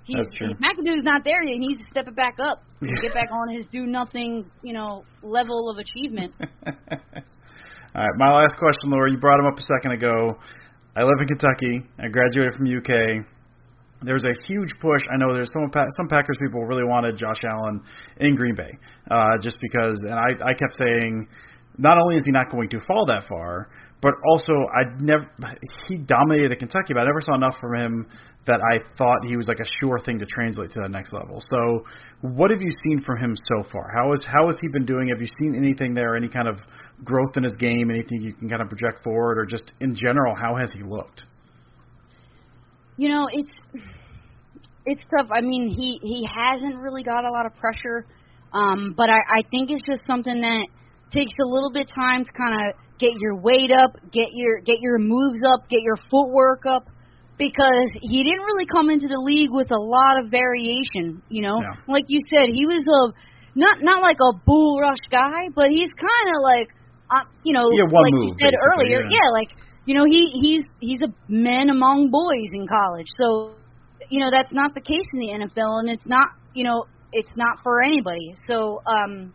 He's, That's true. If McAdoo's not there, he needs to step it back up. Get back on his do nothing, you know, level of achievement. All right, my last question, Laura. You brought him up a second ago. I live in Kentucky. I graduated from UK there was a huge push. I know there's some some Packers people really wanted Josh Allen in Green Bay, uh, just because. And I I kept saying, not only is he not going to fall that far, but also I never he dominated at Kentucky, but I never saw enough from him that I thought he was like a sure thing to translate to that next level. So, what have you seen from him so far? How is how has he been doing? Have you seen anything there? Any kind of growth in his game? Anything you can kind of project forward, or just in general, how has he looked? You know, it's it's tough. I mean, he he hasn't really got a lot of pressure, um, but I, I think it's just something that takes a little bit time to kind of get your weight up, get your get your moves up, get your footwork up, because he didn't really come into the league with a lot of variation. You know, yeah. like you said, he was a not not like a bull rush guy, but he's kind of like, uh, you know, yeah, like move, you said earlier, yeah. yeah, like you know, he he's he's a man among boys in college, so you know that's not the case in the NFL, and it's not you know it's not for anybody. So um,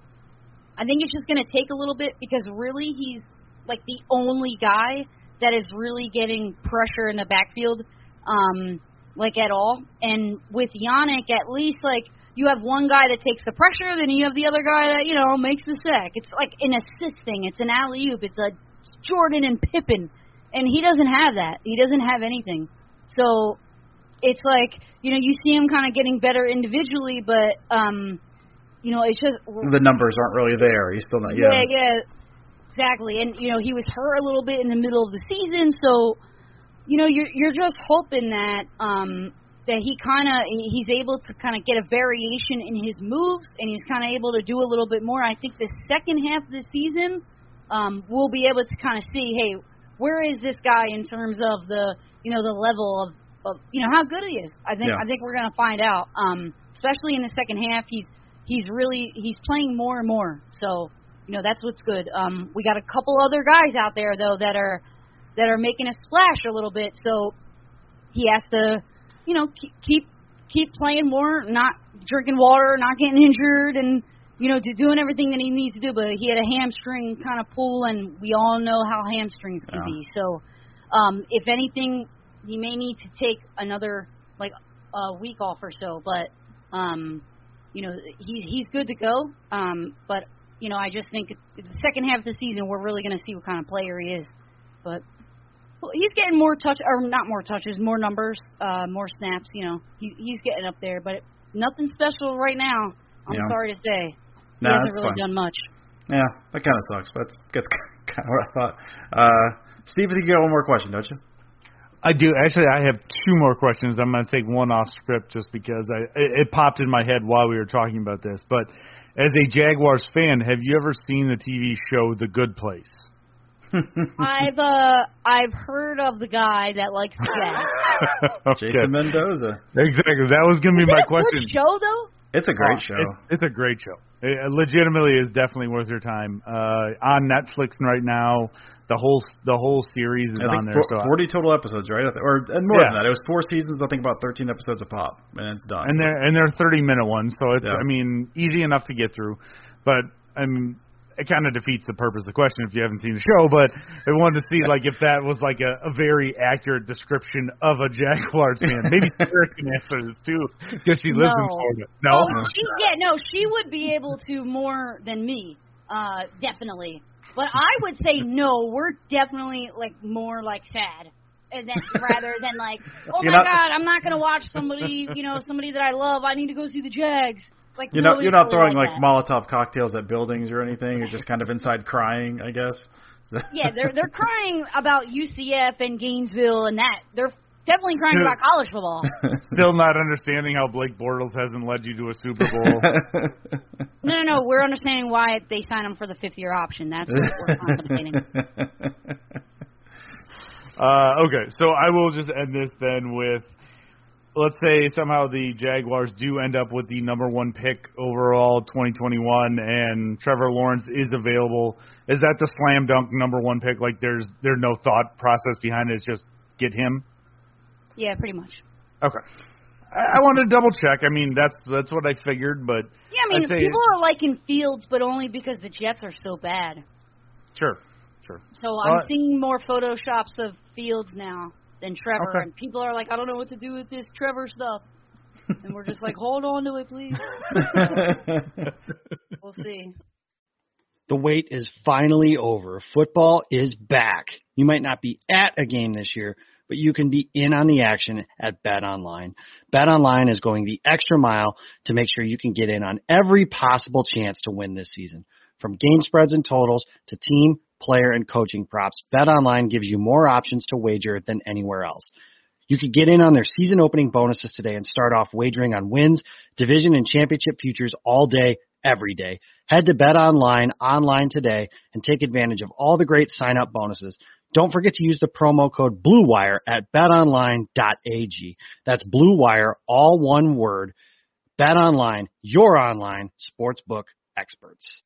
I think it's just going to take a little bit because really he's like the only guy that is really getting pressure in the backfield, um, like at all. And with Yannick, at least like you have one guy that takes the pressure, then you have the other guy that you know makes the sack. It's like an assist thing. It's an alley oop. It's a Jordan and Pippen, and he doesn't have that. He doesn't have anything. So it's like you know you see him kind of getting better individually, but um, you know it's just the numbers aren't really there. He's still not. Yeah, yeah, yeah, exactly. And you know he was hurt a little bit in the middle of the season, so you know you're you're just hoping that um that he kind of he's able to kind of get a variation in his moves and he's kind of able to do a little bit more. I think the second half of the season um we'll be able to kind of see hey where is this guy in terms of the you know the level of of you know how good he is. I think Yeah. I think we're gonna find out. Um, especially in the second half, he's he's really he's playing more and more. So you know that's what's good. Um, we got a couple other guys out there though that are that are making a splash a little bit. So he has to you know keep keep, keep playing more, not drinking water, not getting injured, and you know do, doing everything that he needs to do. But he had a hamstring kind of pull, and we all know how hamstrings can Yeah. be. So um, if anything, he may need to take another like a week off or so. But um, you know, he's he's good to go. Um, but you know, I just think the second half of the season we're really going to see what kind of player he is. But well, he's getting more touch or not more touches, more numbers, uh, more snaps. You know, he, he's getting up there, but nothing special right now. I'm Yeah. sorry to say, he Nah, hasn't really fine. done much. Yeah, that kind of sucks, but that's, that's kind of what I thought. Uh, Steve, I think you got one more question, don't you? I do. Actually, I have two more questions. I'm going to take one off script just because I it, it popped in my head while we were talking about this. But as a Jaguars fan, have you ever seen the TV show The Good Place? I've uh I've heard of the guy that likes Jags. Okay. Jason Mendoza. Exactly. That was going to be my a question. good show though? It's a great Oh, show. It's, it's a great show. It, it legitimately is definitely worth your time. Uh, on Netflix right now. The whole the whole series is I on think there. for- so 40 total episodes, right? Or and more Yeah. than that. It was four seasons. I think about 13 episodes a pop, and it's done. and they're and they're 30 minute ones, so it's Yeah. I mean easy enough to get through. But I mean, it kind of defeats the purpose of the question if you haven't seen the show. But I wanted to see like if that was like a, a very accurate description of a Jaguars fan. Maybe Sarah can answer this too because she lives in Florida. No, Oh, she, yeah, no, she would be able to more than me, uh, definitely. But I would say no. We're definitely like more like sad, uh, and then rather than like, oh You're my not- God, I'm not gonna watch somebody, you know, somebody that I love. I need to go see the Jags. Like You're not you're not throwing like, like. Molotov cocktails at buildings or anything. You're just kind of inside crying, I guess. Yeah, they're they're crying about UCF and Gainesville and that. They're definitely crying Dude. about college football. still not understanding how Blake Bortles hasn't led you to a Super Bowl. No, no, no. We're understanding why they signed him for the fifth year option. That's what we're contemplating. Uh, okay, so I will just end this then with let's say somehow the Jaguars do end up with the number one pick overall 2021 and Trevor Lawrence is available. Is that the slam dunk number one pick? Like there's there's no thought process behind it. It's just get him. Yeah, pretty much. Okay. I, I wanted to double check. I mean that's that's what I figured, but Yeah, I mean, people are liking Fields, but only because the Jets are so bad. sure, sure. So Well, I'm seeing more photoshops of Fields now than Trevor, Okay. and people are like, I don't know what to do with this Trevor stuff, and we're just like, hold on to it, please. we'll see. The wait is finally over. Football is back. You might not be at a game this year, but you can be in on the action at Bet Online. Bet Online is going the extra mile to make sure you can get in on every possible chance to win this season. From game spreads and totals to team, player, and coaching props, Bet Online gives you more options to wager than anywhere else. You could get in on their season opening bonuses today and start off wagering on wins, division, and championship futures all day, every day. Head to Bet Online online today and take advantage of all the great sign up bonuses. Don't forget to use the promo code BLUEWIRE at betonline.ag. That's Blue Wire, all one word. BetOnline, your online sportsbook experts.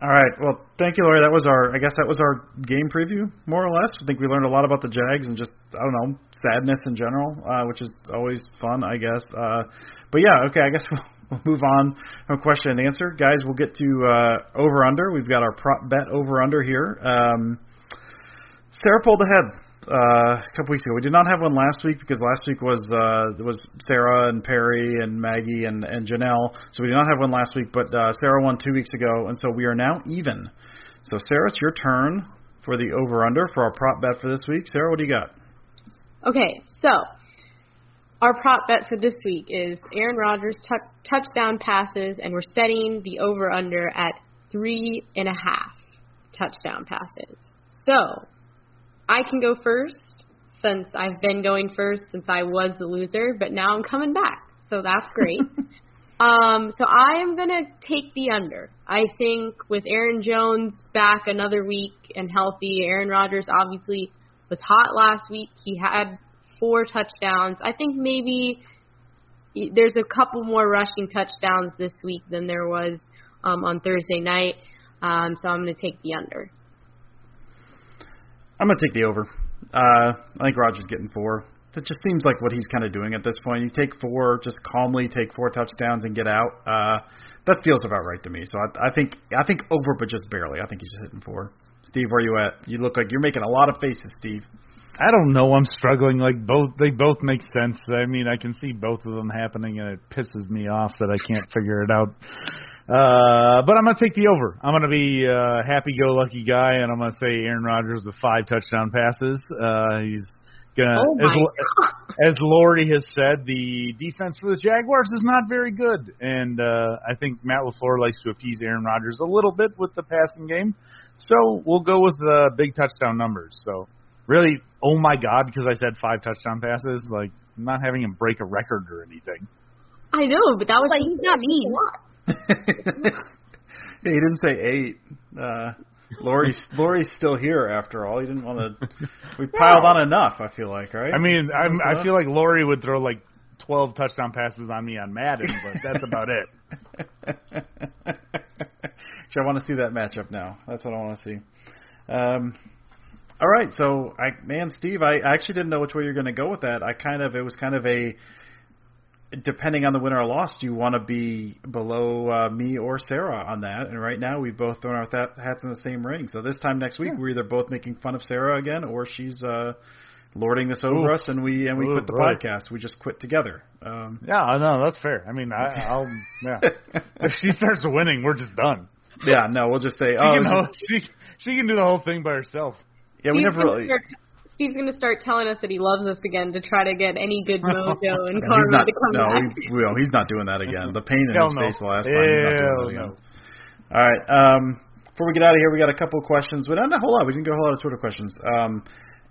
All right. Well, thank you, Lori. That was our. I guess that was our game preview, more or less. I think we learned a lot about the Jags and just I don't know sadness in general, uh, which is always fun, I guess. Uh, but yeah, okay. I guess we'll, we'll move on from question and answer, guys. We'll get to uh, over under. We've got our prop bet over under here. Um, Sarah pulled ahead uh, a couple weeks ago. We did not have one last week because last week was uh, was Sarah and Perry and Maggie and and Janelle. So we did not have one last week. But uh, Sarah won two weeks ago, and so we are now even. So Sarah, it's your turn for the over under for our prop bet for this week. Sarah, what do you got? Okay, so our prop bet for this week is Aaron Rodgers tou- touchdown passes, and we're setting the over under at three and a half touchdown passes. So I can go first since I've been going first since I was the loser, but now I'm coming back, so that's great. um, so I am gonna take the under. I think with Aaron Jones back another week and healthy, Aaron Rodgers obviously was hot last week. He had four touchdowns. I think maybe there's a couple more rushing touchdowns this week than there was um, on Thursday night. Um, so I'm going to take the under. I'm gonna take the over. Uh, I think Rodgers getting four. It just seems like what he's kind of doing at this point. You take four, just calmly take four touchdowns and get out. Uh, that feels about right to me. So I, I think I think over, but just barely. I think he's just hitting four. Steve, where you at? You look like you're making a lot of faces, Steve. I don't know. I'm struggling. Like both, they both make sense. I mean, I can see both of them happening, and it pisses me off that I can't figure it out. Uh, but I'm gonna take the over. I'm gonna be a happy-go-lucky guy, and I'm gonna say Aaron Rodgers with five touchdown passes. Uh, he's gonna, Oh my as, as Lori has said, the defense for the Jaguars is not very good, and uh, I think Matt Lafleur likes to appease Aaron Rodgers a little bit with the passing game. So we'll go with the big touchdown numbers. So really, oh my God, because I said five touchdown passes, like I'm not having him break a record or anything. I know, but that was Like, he's not mean. He didn't say eight. Uh, Lori's Lori's still here after all. He didn't want to. We piled on enough. I feel like, right? I mean, I'm, I feel like Lori would throw like 12 touchdown passes on me on Madden, but that's about it. Actually, I want to see that matchup now. That's what I want to see. Um, all right, so I man, Steve, I actually didn't know which way you're going to go with that. I kind of it was kind of a depending on the winner or loss, do you want to be below uh, me or Sarah on that? And right now, we've both thrown our th- hats in the same ring. So this time next week, we're either both making fun of Sarah again, or she's uh, lording this over Ooh. us, and we and we Ooh, quit the right. podcast. We just quit together. Um, Yeah, no, that's fair. I mean, I, I'll yeah. if she starts winning, we're just done. yeah, no, we'll just say, She oh, can, it was ho- she she can do the whole thing by herself. yeah, we never gonna really. Start, Steve's going to start telling us that he loves us again to try to get any good mojo and Yeah, karma he's not. to come No, back. he, well, he's not doing that again. The pain in Hell his no. face the last time. he's Hell that no. All right. Um, before we get out of here, we got a couple of questions, We but not a whole lot. We didn't get a whole lot of Twitter questions, um,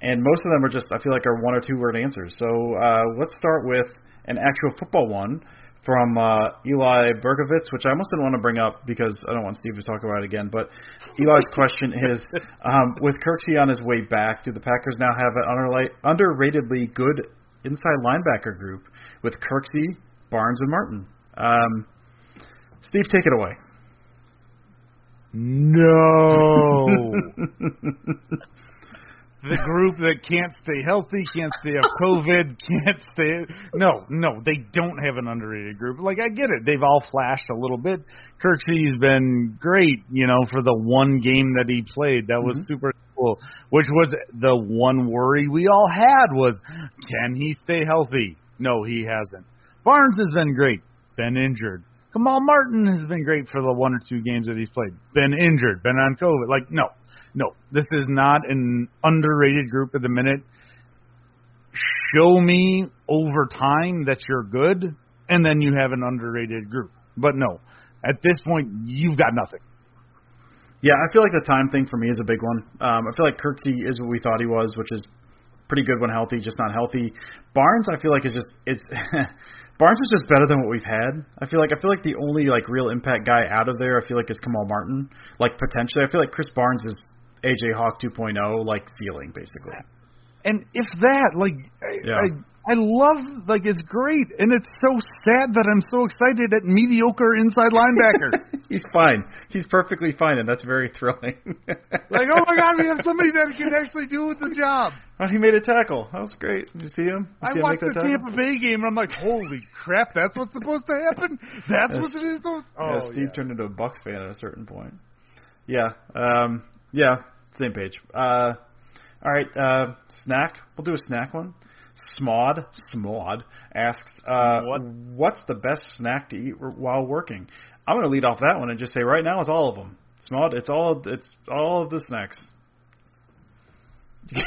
and most of them are just I feel like are one or two word answers. So uh, let's start with an actual football one from uh, Eli Berkovitz, which I almost didn't want to bring up because I don't want Steve to talk about it again. But Eli's question is: um, With Kirksey on his way back, do the Packers now have an underli- underratedly good inside linebacker group with Kirksey, Barnes, and Martin? Um, Steve, take it away. No. the group that can't stay healthy, can't stay off COVID, can't stay. No, no, they don't have an underrated group. Like I get it, they've all flashed a little bit. Kirksey's been great, you know, for the one game that he played. That was mm-hmm. super cool. Which was the one worry we all had was, can he stay healthy? No, he hasn't. Barnes has been great, been injured. Kamal Martin has been great for the one or two games that he's played. Been injured, been on COVID. Like, no, no, this is not an underrated group at the minute. Show me over time that you're good, and then you have an underrated group. But no, at this point, you've got nothing. Yeah, I feel like the time thing for me is a big one. Um, I feel like Kirksey is what we thought he was, which is pretty good when healthy, just not healthy. Barnes, I feel like is just it's Barnes is just better than what we've had. I feel like I feel like the only like real impact guy out of there, I feel like is Kamal Martin. Like potentially, I feel like Krys Barnes is AJ Hawk 2.0, like feeling basically. And if that, like, I, Yeah. I, I love, like, it's great, and it's so sad that I'm so excited at mediocre inside linebacker. He's fine. He's perfectly fine, and that's very thrilling. like, oh my god, we have somebody that can actually do the job. Oh, he made a tackle. That was great. Did you see him? You I him watched the tackle? Tampa Bay game, and I'm like, holy crap, that's what's supposed to happen? That's Yes. what it is? Oh, yeah, Steve turned into a Bucs fan at a certain point. Yeah, um, yeah, same page. Uh, all right, uh, snack. We'll do a snack one. Smod, Smod asks, uh, What? what's the best snack to eat while working? I'm going to lead off that one and just say right now it's all of them. Smod, it's all it's all of the snacks.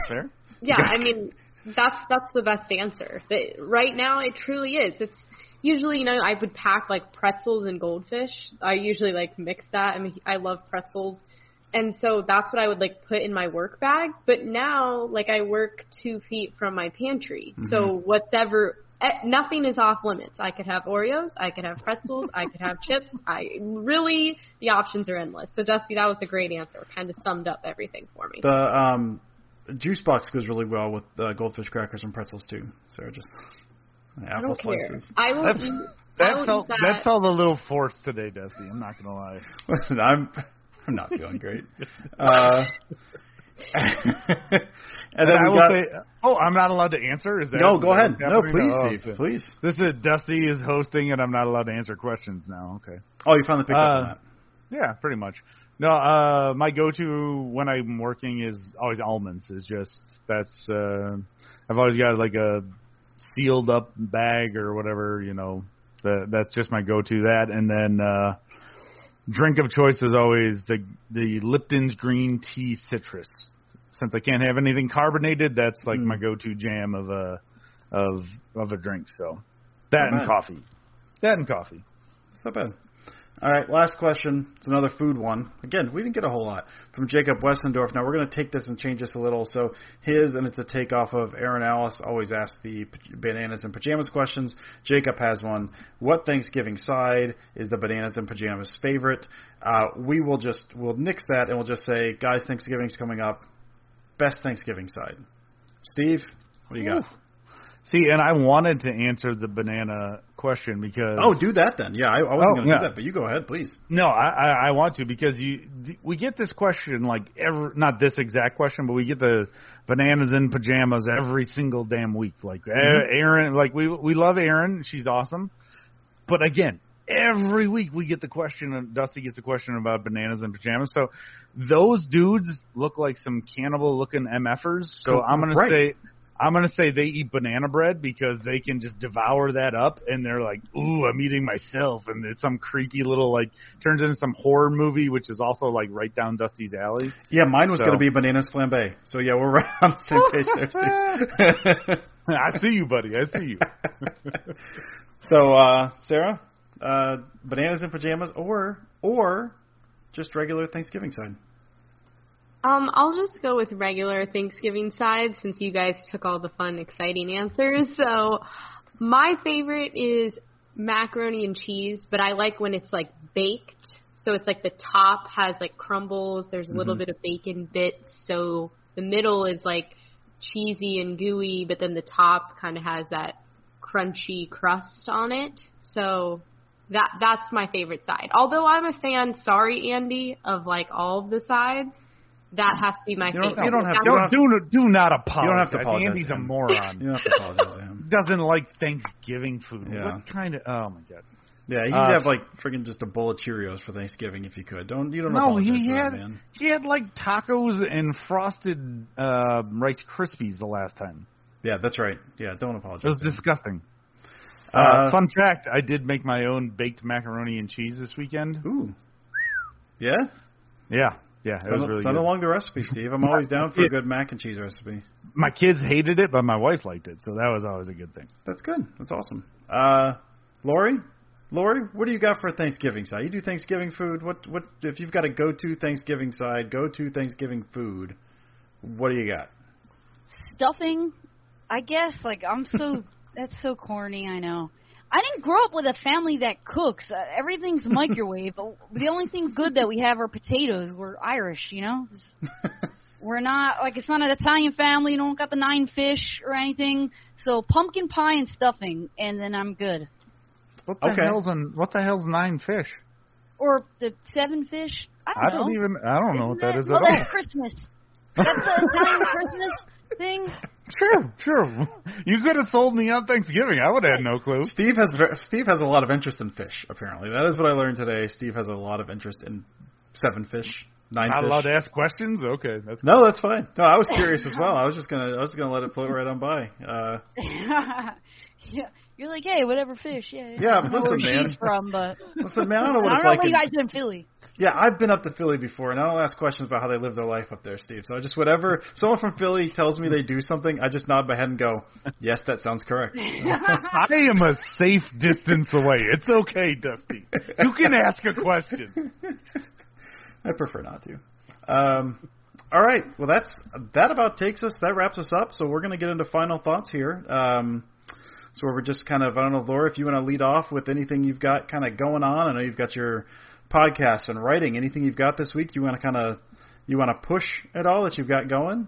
Fair. Yeah, I mean that's that's the best answer. That right now it truly is. It's usually you know I would pack like pretzels and goldfish. I usually like mix that. I mean I love pretzels. And so that's what I would like put in my work bag. But now, like I work two feet from my pantry, so mm-hmm. whatever, nothing is off limits. I could have Oreos, I could have pretzels, I could have chips. I really, the options are endless. So Dusty, that was a great answer. Kind of summed up everything for me. The um, juice box goes really well with uh, goldfish crackers and pretzels too. So just I apple don't care. slices. I will That's- eat. That I will felt eat that felt a little forced today, Dusty. I'm not gonna lie. Listen, I'm I'm not feeling great. Uh, and And then I will got, say, oh, I'm not allowed to answer. Is that no, go ahead. No, please. Oh, Steve, please. This is Dusty is hosting, and I'm not allowed to answer questions now. Okay. Oh, you finally picked up on Uh, that. Yeah, pretty much. No, uh, my go-to when I'm working is always almonds. Is just that's uh, I've always got like a sealed up bag or whatever. You know, that that's just my go-to. That and then uh, drink of choice is always the the Lipton's green tea citrus. Since I can't have anything carbonated, that's like Hmm. my go-to jam of a of of a drink. So that Not and bad. coffee. That and coffee. It's not bad. All right, last question. It's another food one. Again, we didn't get a whole lot from Jacob Westendorf. Now we're going to take this and change this a little. So his, and it's a takeoff of Aaron Alice. Always ask the bananas and pajamas questions. Jacob has one. What Thanksgiving side is the bananas and pajamas favorite? Uh, we will just we'll nix that and we'll just say, guys, Thanksgiving's coming up. Best Thanksgiving side. Steve, what do you got? See, and I wanted to answer the banana question because Oh, do that then. Yeah, I, I wasn't Oh, going to yeah. do that, but you go ahead, please. No, I, I I want to because you we get this question like every not this exact question, but we get the bananas in pajamas every single damn week. Like Mhm. eh, Aaron, like we we love Aaron, she's awesome, but again, every week we get the question, and Dusty gets the question about bananas and pajamas. So those dudes look like some cannibal looking mfers. So I'm gonna Right. say. I'm gonna say they eat banana bread because they can just devour that up, and they're like, "Ooh, I'm eating myself," and it's some creepy little like turns into some horror movie, which is also like right down Dusty's alley. Yeah, mine was So- going to be bananas flambe. So yeah, we're right on the same page there, Steve. I see you, buddy. I see you. so, uh, Sarah, uh, bananas in pajamas, or or just regular Thanksgiving side. Um, I'll just go with regular Thanksgiving side since you guys took all the fun, exciting answers. So, my favorite is macaroni and cheese, but I like when it's like baked. So it's like the top has like crumbles. There's a little Mhm. bit of bacon bits. So the middle is like cheesy and gooey, but then the top kind of has that crunchy crust on it. So that that's my favorite side. Although I'm a fan, sorry Andy, of like all of the sides. That has to be my You don't, favorite. you don't have That's- do, do, do not apologize. You don't have to apologize Andy's to a moron. You don't have to apologize to him. Doesn't like Thanksgiving food. Yeah. What kind of? Oh my god. Yeah, you Uh, have like friggin' just a bowl of Cheerios for Thanksgiving if you could. Don't you don't No, apologize he to that, had man. he had like tacos and frosted uh, Rice Krispies the last time. Yeah, that's right. Yeah, don't apologize. It was to disgusting. Uh, Uh, fun fact: I did make my own baked macaroni and cheese this weekend. Ooh. Yeah. Yeah, yeah, it Send, was really send good. along the recipe, Steve. I'm always down for a good mac and cheese recipe. My kids hated it, but my wife liked it, so that was always a good thing. That's good. That's awesome. Uh, Lori, Lori, what do you got for Thanksgiving side? You do Thanksgiving food. What what if you've got a go to Thanksgiving side, go to Thanksgiving food? What do you got? Stuffing, I guess. Like I'm so that's so corny. I know. I didn't grow up with a family that cooks. Uh, everything's microwave. the only thing good that we have are potatoes. We're Irish, you know. We're not like it's not an Italian family. You don't got the nine fish or anything. So pumpkin pie and stuffing, and then I'm good. What the Okay. hell's an, what the hell's nine fish? Or the seven fish. I don't, I don't even I don't know what that is oh, at all. that's Christmas. That's the Italian Christmas thing. Sure, sure. You could have sold me on Thanksgiving. I would have had no clue. Steve has Steve has a lot of interest in fish. Apparently, that is what I learned today. Steve has a lot of interest in seven fish, nine Not fish. allowed to ask questions. Okay, that's No, that's fine. No, I was curious as well. I was just gonna I was gonna let it float right on by. Uh, yeah, you're like, hey, whatever fish. Yeah, yeah. Yeah, I don't know listen, where man. she's from, but Listen, man, I don't know what I don't know like what you guys do in Philly. Yeah, I've been up to Philly before, and I don't ask questions about how they live their life up there, Steve. So I just whatever someone from Philly tells me they do something, I just nod my head and go, "Yes, that sounds correct." I am a safe distance away. It's okay, Dusty. You can ask a question. I prefer not to. Um, all right, well that's that about takes us. That wraps us up. So we're going to get into final thoughts here. Um, so we're just kind of I don't know, Laura, if you want to lead off with anything you've got kind of going on. I know you've got your podcast and writing. Anything you've got this week? You want to kind of you want to push at all that you've got going?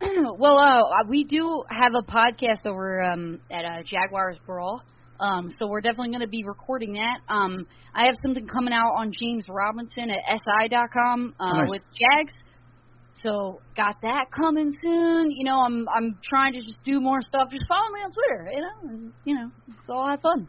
well, uh, we do have a podcast over um, at uh, Jaguars Brawl. Um, so we're definitely going to be recording that. Um, I have something coming out on James Robinson at si.com uh, nice. with Jags. So got that coming soon. You know, I'm I'm trying to just do more stuff. Just follow me on Twitter. You know, and, you know, it's all have fun.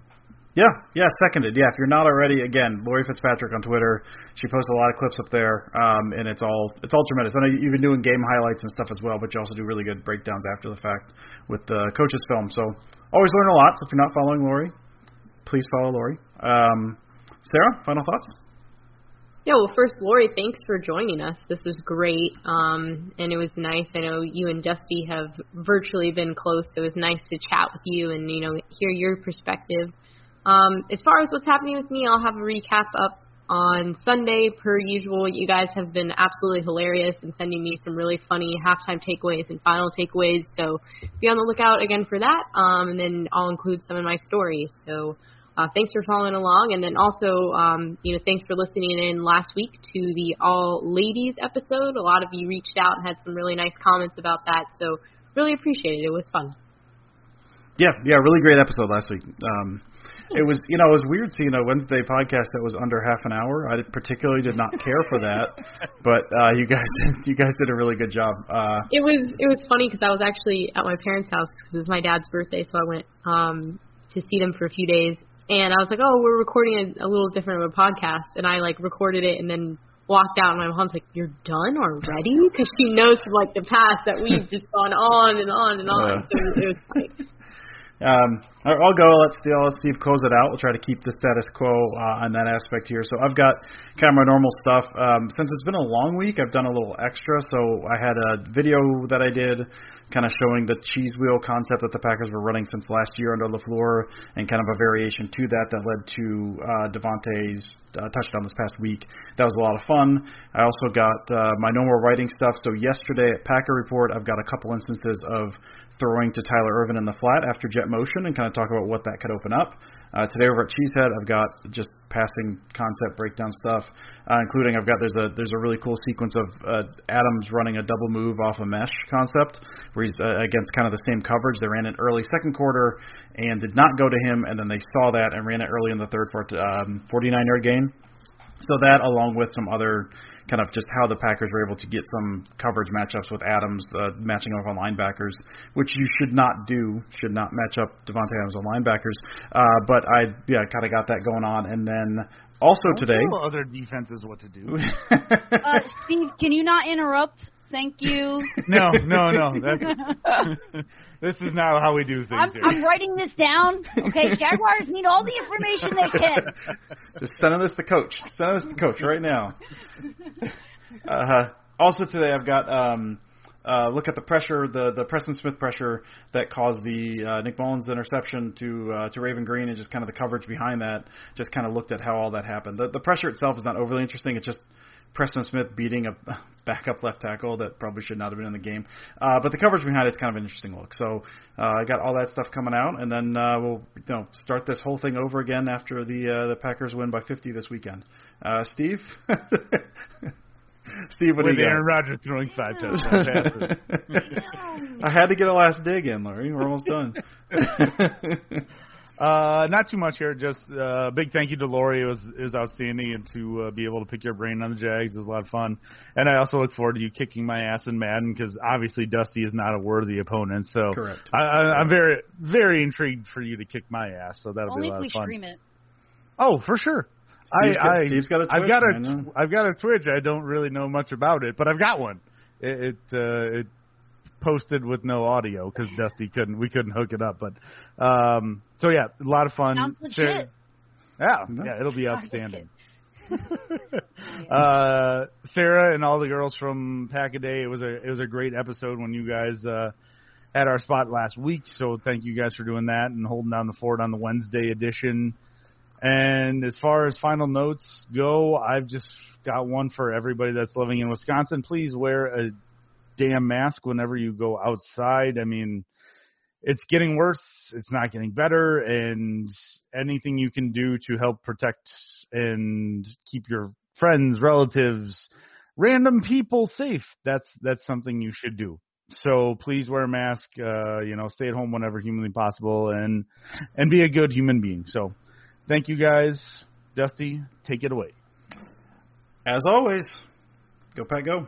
Yeah, yeah, seconded. Yeah, if you're not already, again, Lori Fitzpatrick on Twitter. She posts a lot of clips up there, um, and it's all it's all tremendous. I know you've been doing game highlights and stuff as well, but you also do really good breakdowns after the fact with the coaches film. So always learn a lot. So if you're not following Lori, please follow Lori. Um, Sarah, final thoughts? Yeah, well, first, Lori, thanks for joining us. This was great, um, and it was nice. I know you and Dusty have virtually been close, so it was nice to chat with you and you know hear your perspective. Um, as far as what's happening with me, I'll have a recap up on Sunday, per usual. You guys have been absolutely hilarious and sending me some really funny halftime takeaways and final takeaways. So be on the lookout again for that. Um, and then I'll include some in my story. So uh, thanks for following along. And then also, um, you know, thanks for listening in last week to the all ladies episode. A lot of you reached out and had some really nice comments about that. So really appreciate it. It was fun. Yeah, yeah, really great episode last week. Um, it was, you know, it was weird seeing a Wednesday podcast that was under half an hour. I particularly did not care for that, but uh, you guys, you guys did a really good job. Uh, it was, it was funny because I was actually at my parents' house because it was my dad's birthday, so I went um, to see them for a few days, and I was like, oh, we're recording a, a little different of a podcast, and I like recorded it and then walked out, and my mom's like, "You're done already?" Because she knows from like the past that we've just gone on and on and on. Yeah. So it was funny. Um, I'll go. Let's see. Let's Steve close it out. We'll try to keep the status quo uh, on that aspect here. So I've got kind of my normal stuff. Um, since it's been a long week, I've done a little extra. So I had a video that I did, kind of showing the cheese wheel concept that the Packers were running since last year under LaFleur, and kind of a variation to that that led to uh, Davante's uh, touchdown this past week. That was a lot of fun. I also got uh, my no more writing stuff. So yesterday at Packer Report, I've got a couple instances of throwing to Tyler Ervin in the flat after jet motion and kind of talk about what that could open up. Uh, today over at Cheesehead, I've got just passing concept breakdown stuff, uh, including I've got there's a there's a really cool sequence of uh, Adams running a double move off a mesh concept where he's uh, against kind of the same coverage. They ran it early second quarter and did not go to him, and then they saw that and ran it early in the third for um, 49 yard gain. So that, along with some other kind of just how the Packers were able to get some coverage matchups with Adams uh, matching up on linebackers, which you should not do. Should not match up Davante Adams on linebackers. Uh, but I yeah kind of got that going on, and then also Don't today tell other defenses what to do. uh, Steve, can you not interrupt? Thank you. no, no, no. That's this is not how we do things I'm, here. I'm writing this down. Okay, Jaguars need all the information they can. Just send this to coach. Sending this to coach right now. Uh, also today, I've got um, uh, look at the pressure, the the Preston Smith pressure that caused the uh, Nick Mullens interception to uh, to Raven Greene, and just kind of the coverage behind that. Just kind of looked at how all that happened. The the pressure itself is not overly interesting. It's just Preston Smith beating a backup left tackle that probably should not have been in the game. Uh, but the coverage behind it's kind of an interesting look. So uh, I got all that stuff coming out, and then uh, we'll you know start this whole thing over again after the uh, the Packers win by 50 this weekend. Uh, Steve. Steve, what With do you Aaron? Rodgers throwing five touchdowns. I had to get a last dig in, Larry. We're almost done. Uh, not too much here. Just uh, big thank you to Lori. It was it was outstanding, and to uh, be able to pick your brain on the Jags was a lot of fun. And I also look forward to you kicking my ass in Madden because obviously Dusty is not a worthy opponent. So Correct. I, I, I'm very very intrigued for you to kick my ass. So that'll Only be a if lot we of fun. stream it. Oh, for sure. Steve's I, got- I, Steve's got a I've Twitch, got I a, know. I've got a Twitch. I don't really know much about it, but I've got one. It, it, uh, it posted with no audio because Dusty couldn't. We couldn't hook it up. But um, so yeah, a lot of fun. Sounds legit. Sarah- yeah, yeah, it'll be outstanding. uh, Sarah and all the girls from Pack a Day. It was a it was a great episode when you guys uh, had our spot last week. So thank you guys for doing that and holding down the fort on the Wednesday edition. And as far as final notes go, I've just got one for everybody that's living in Wisconsin. Please wear a damn mask whenever you go outside. I mean, it's getting worse. It's not getting better. And anything you can do to help protect and keep your friends, relatives, random people safe, that's that's something you should do. So please wear a mask. Uh, you know, stay at home whenever humanly possible, and and be a good human being. So, thank you guys. Dusty, take it away. As always, go Pack Go.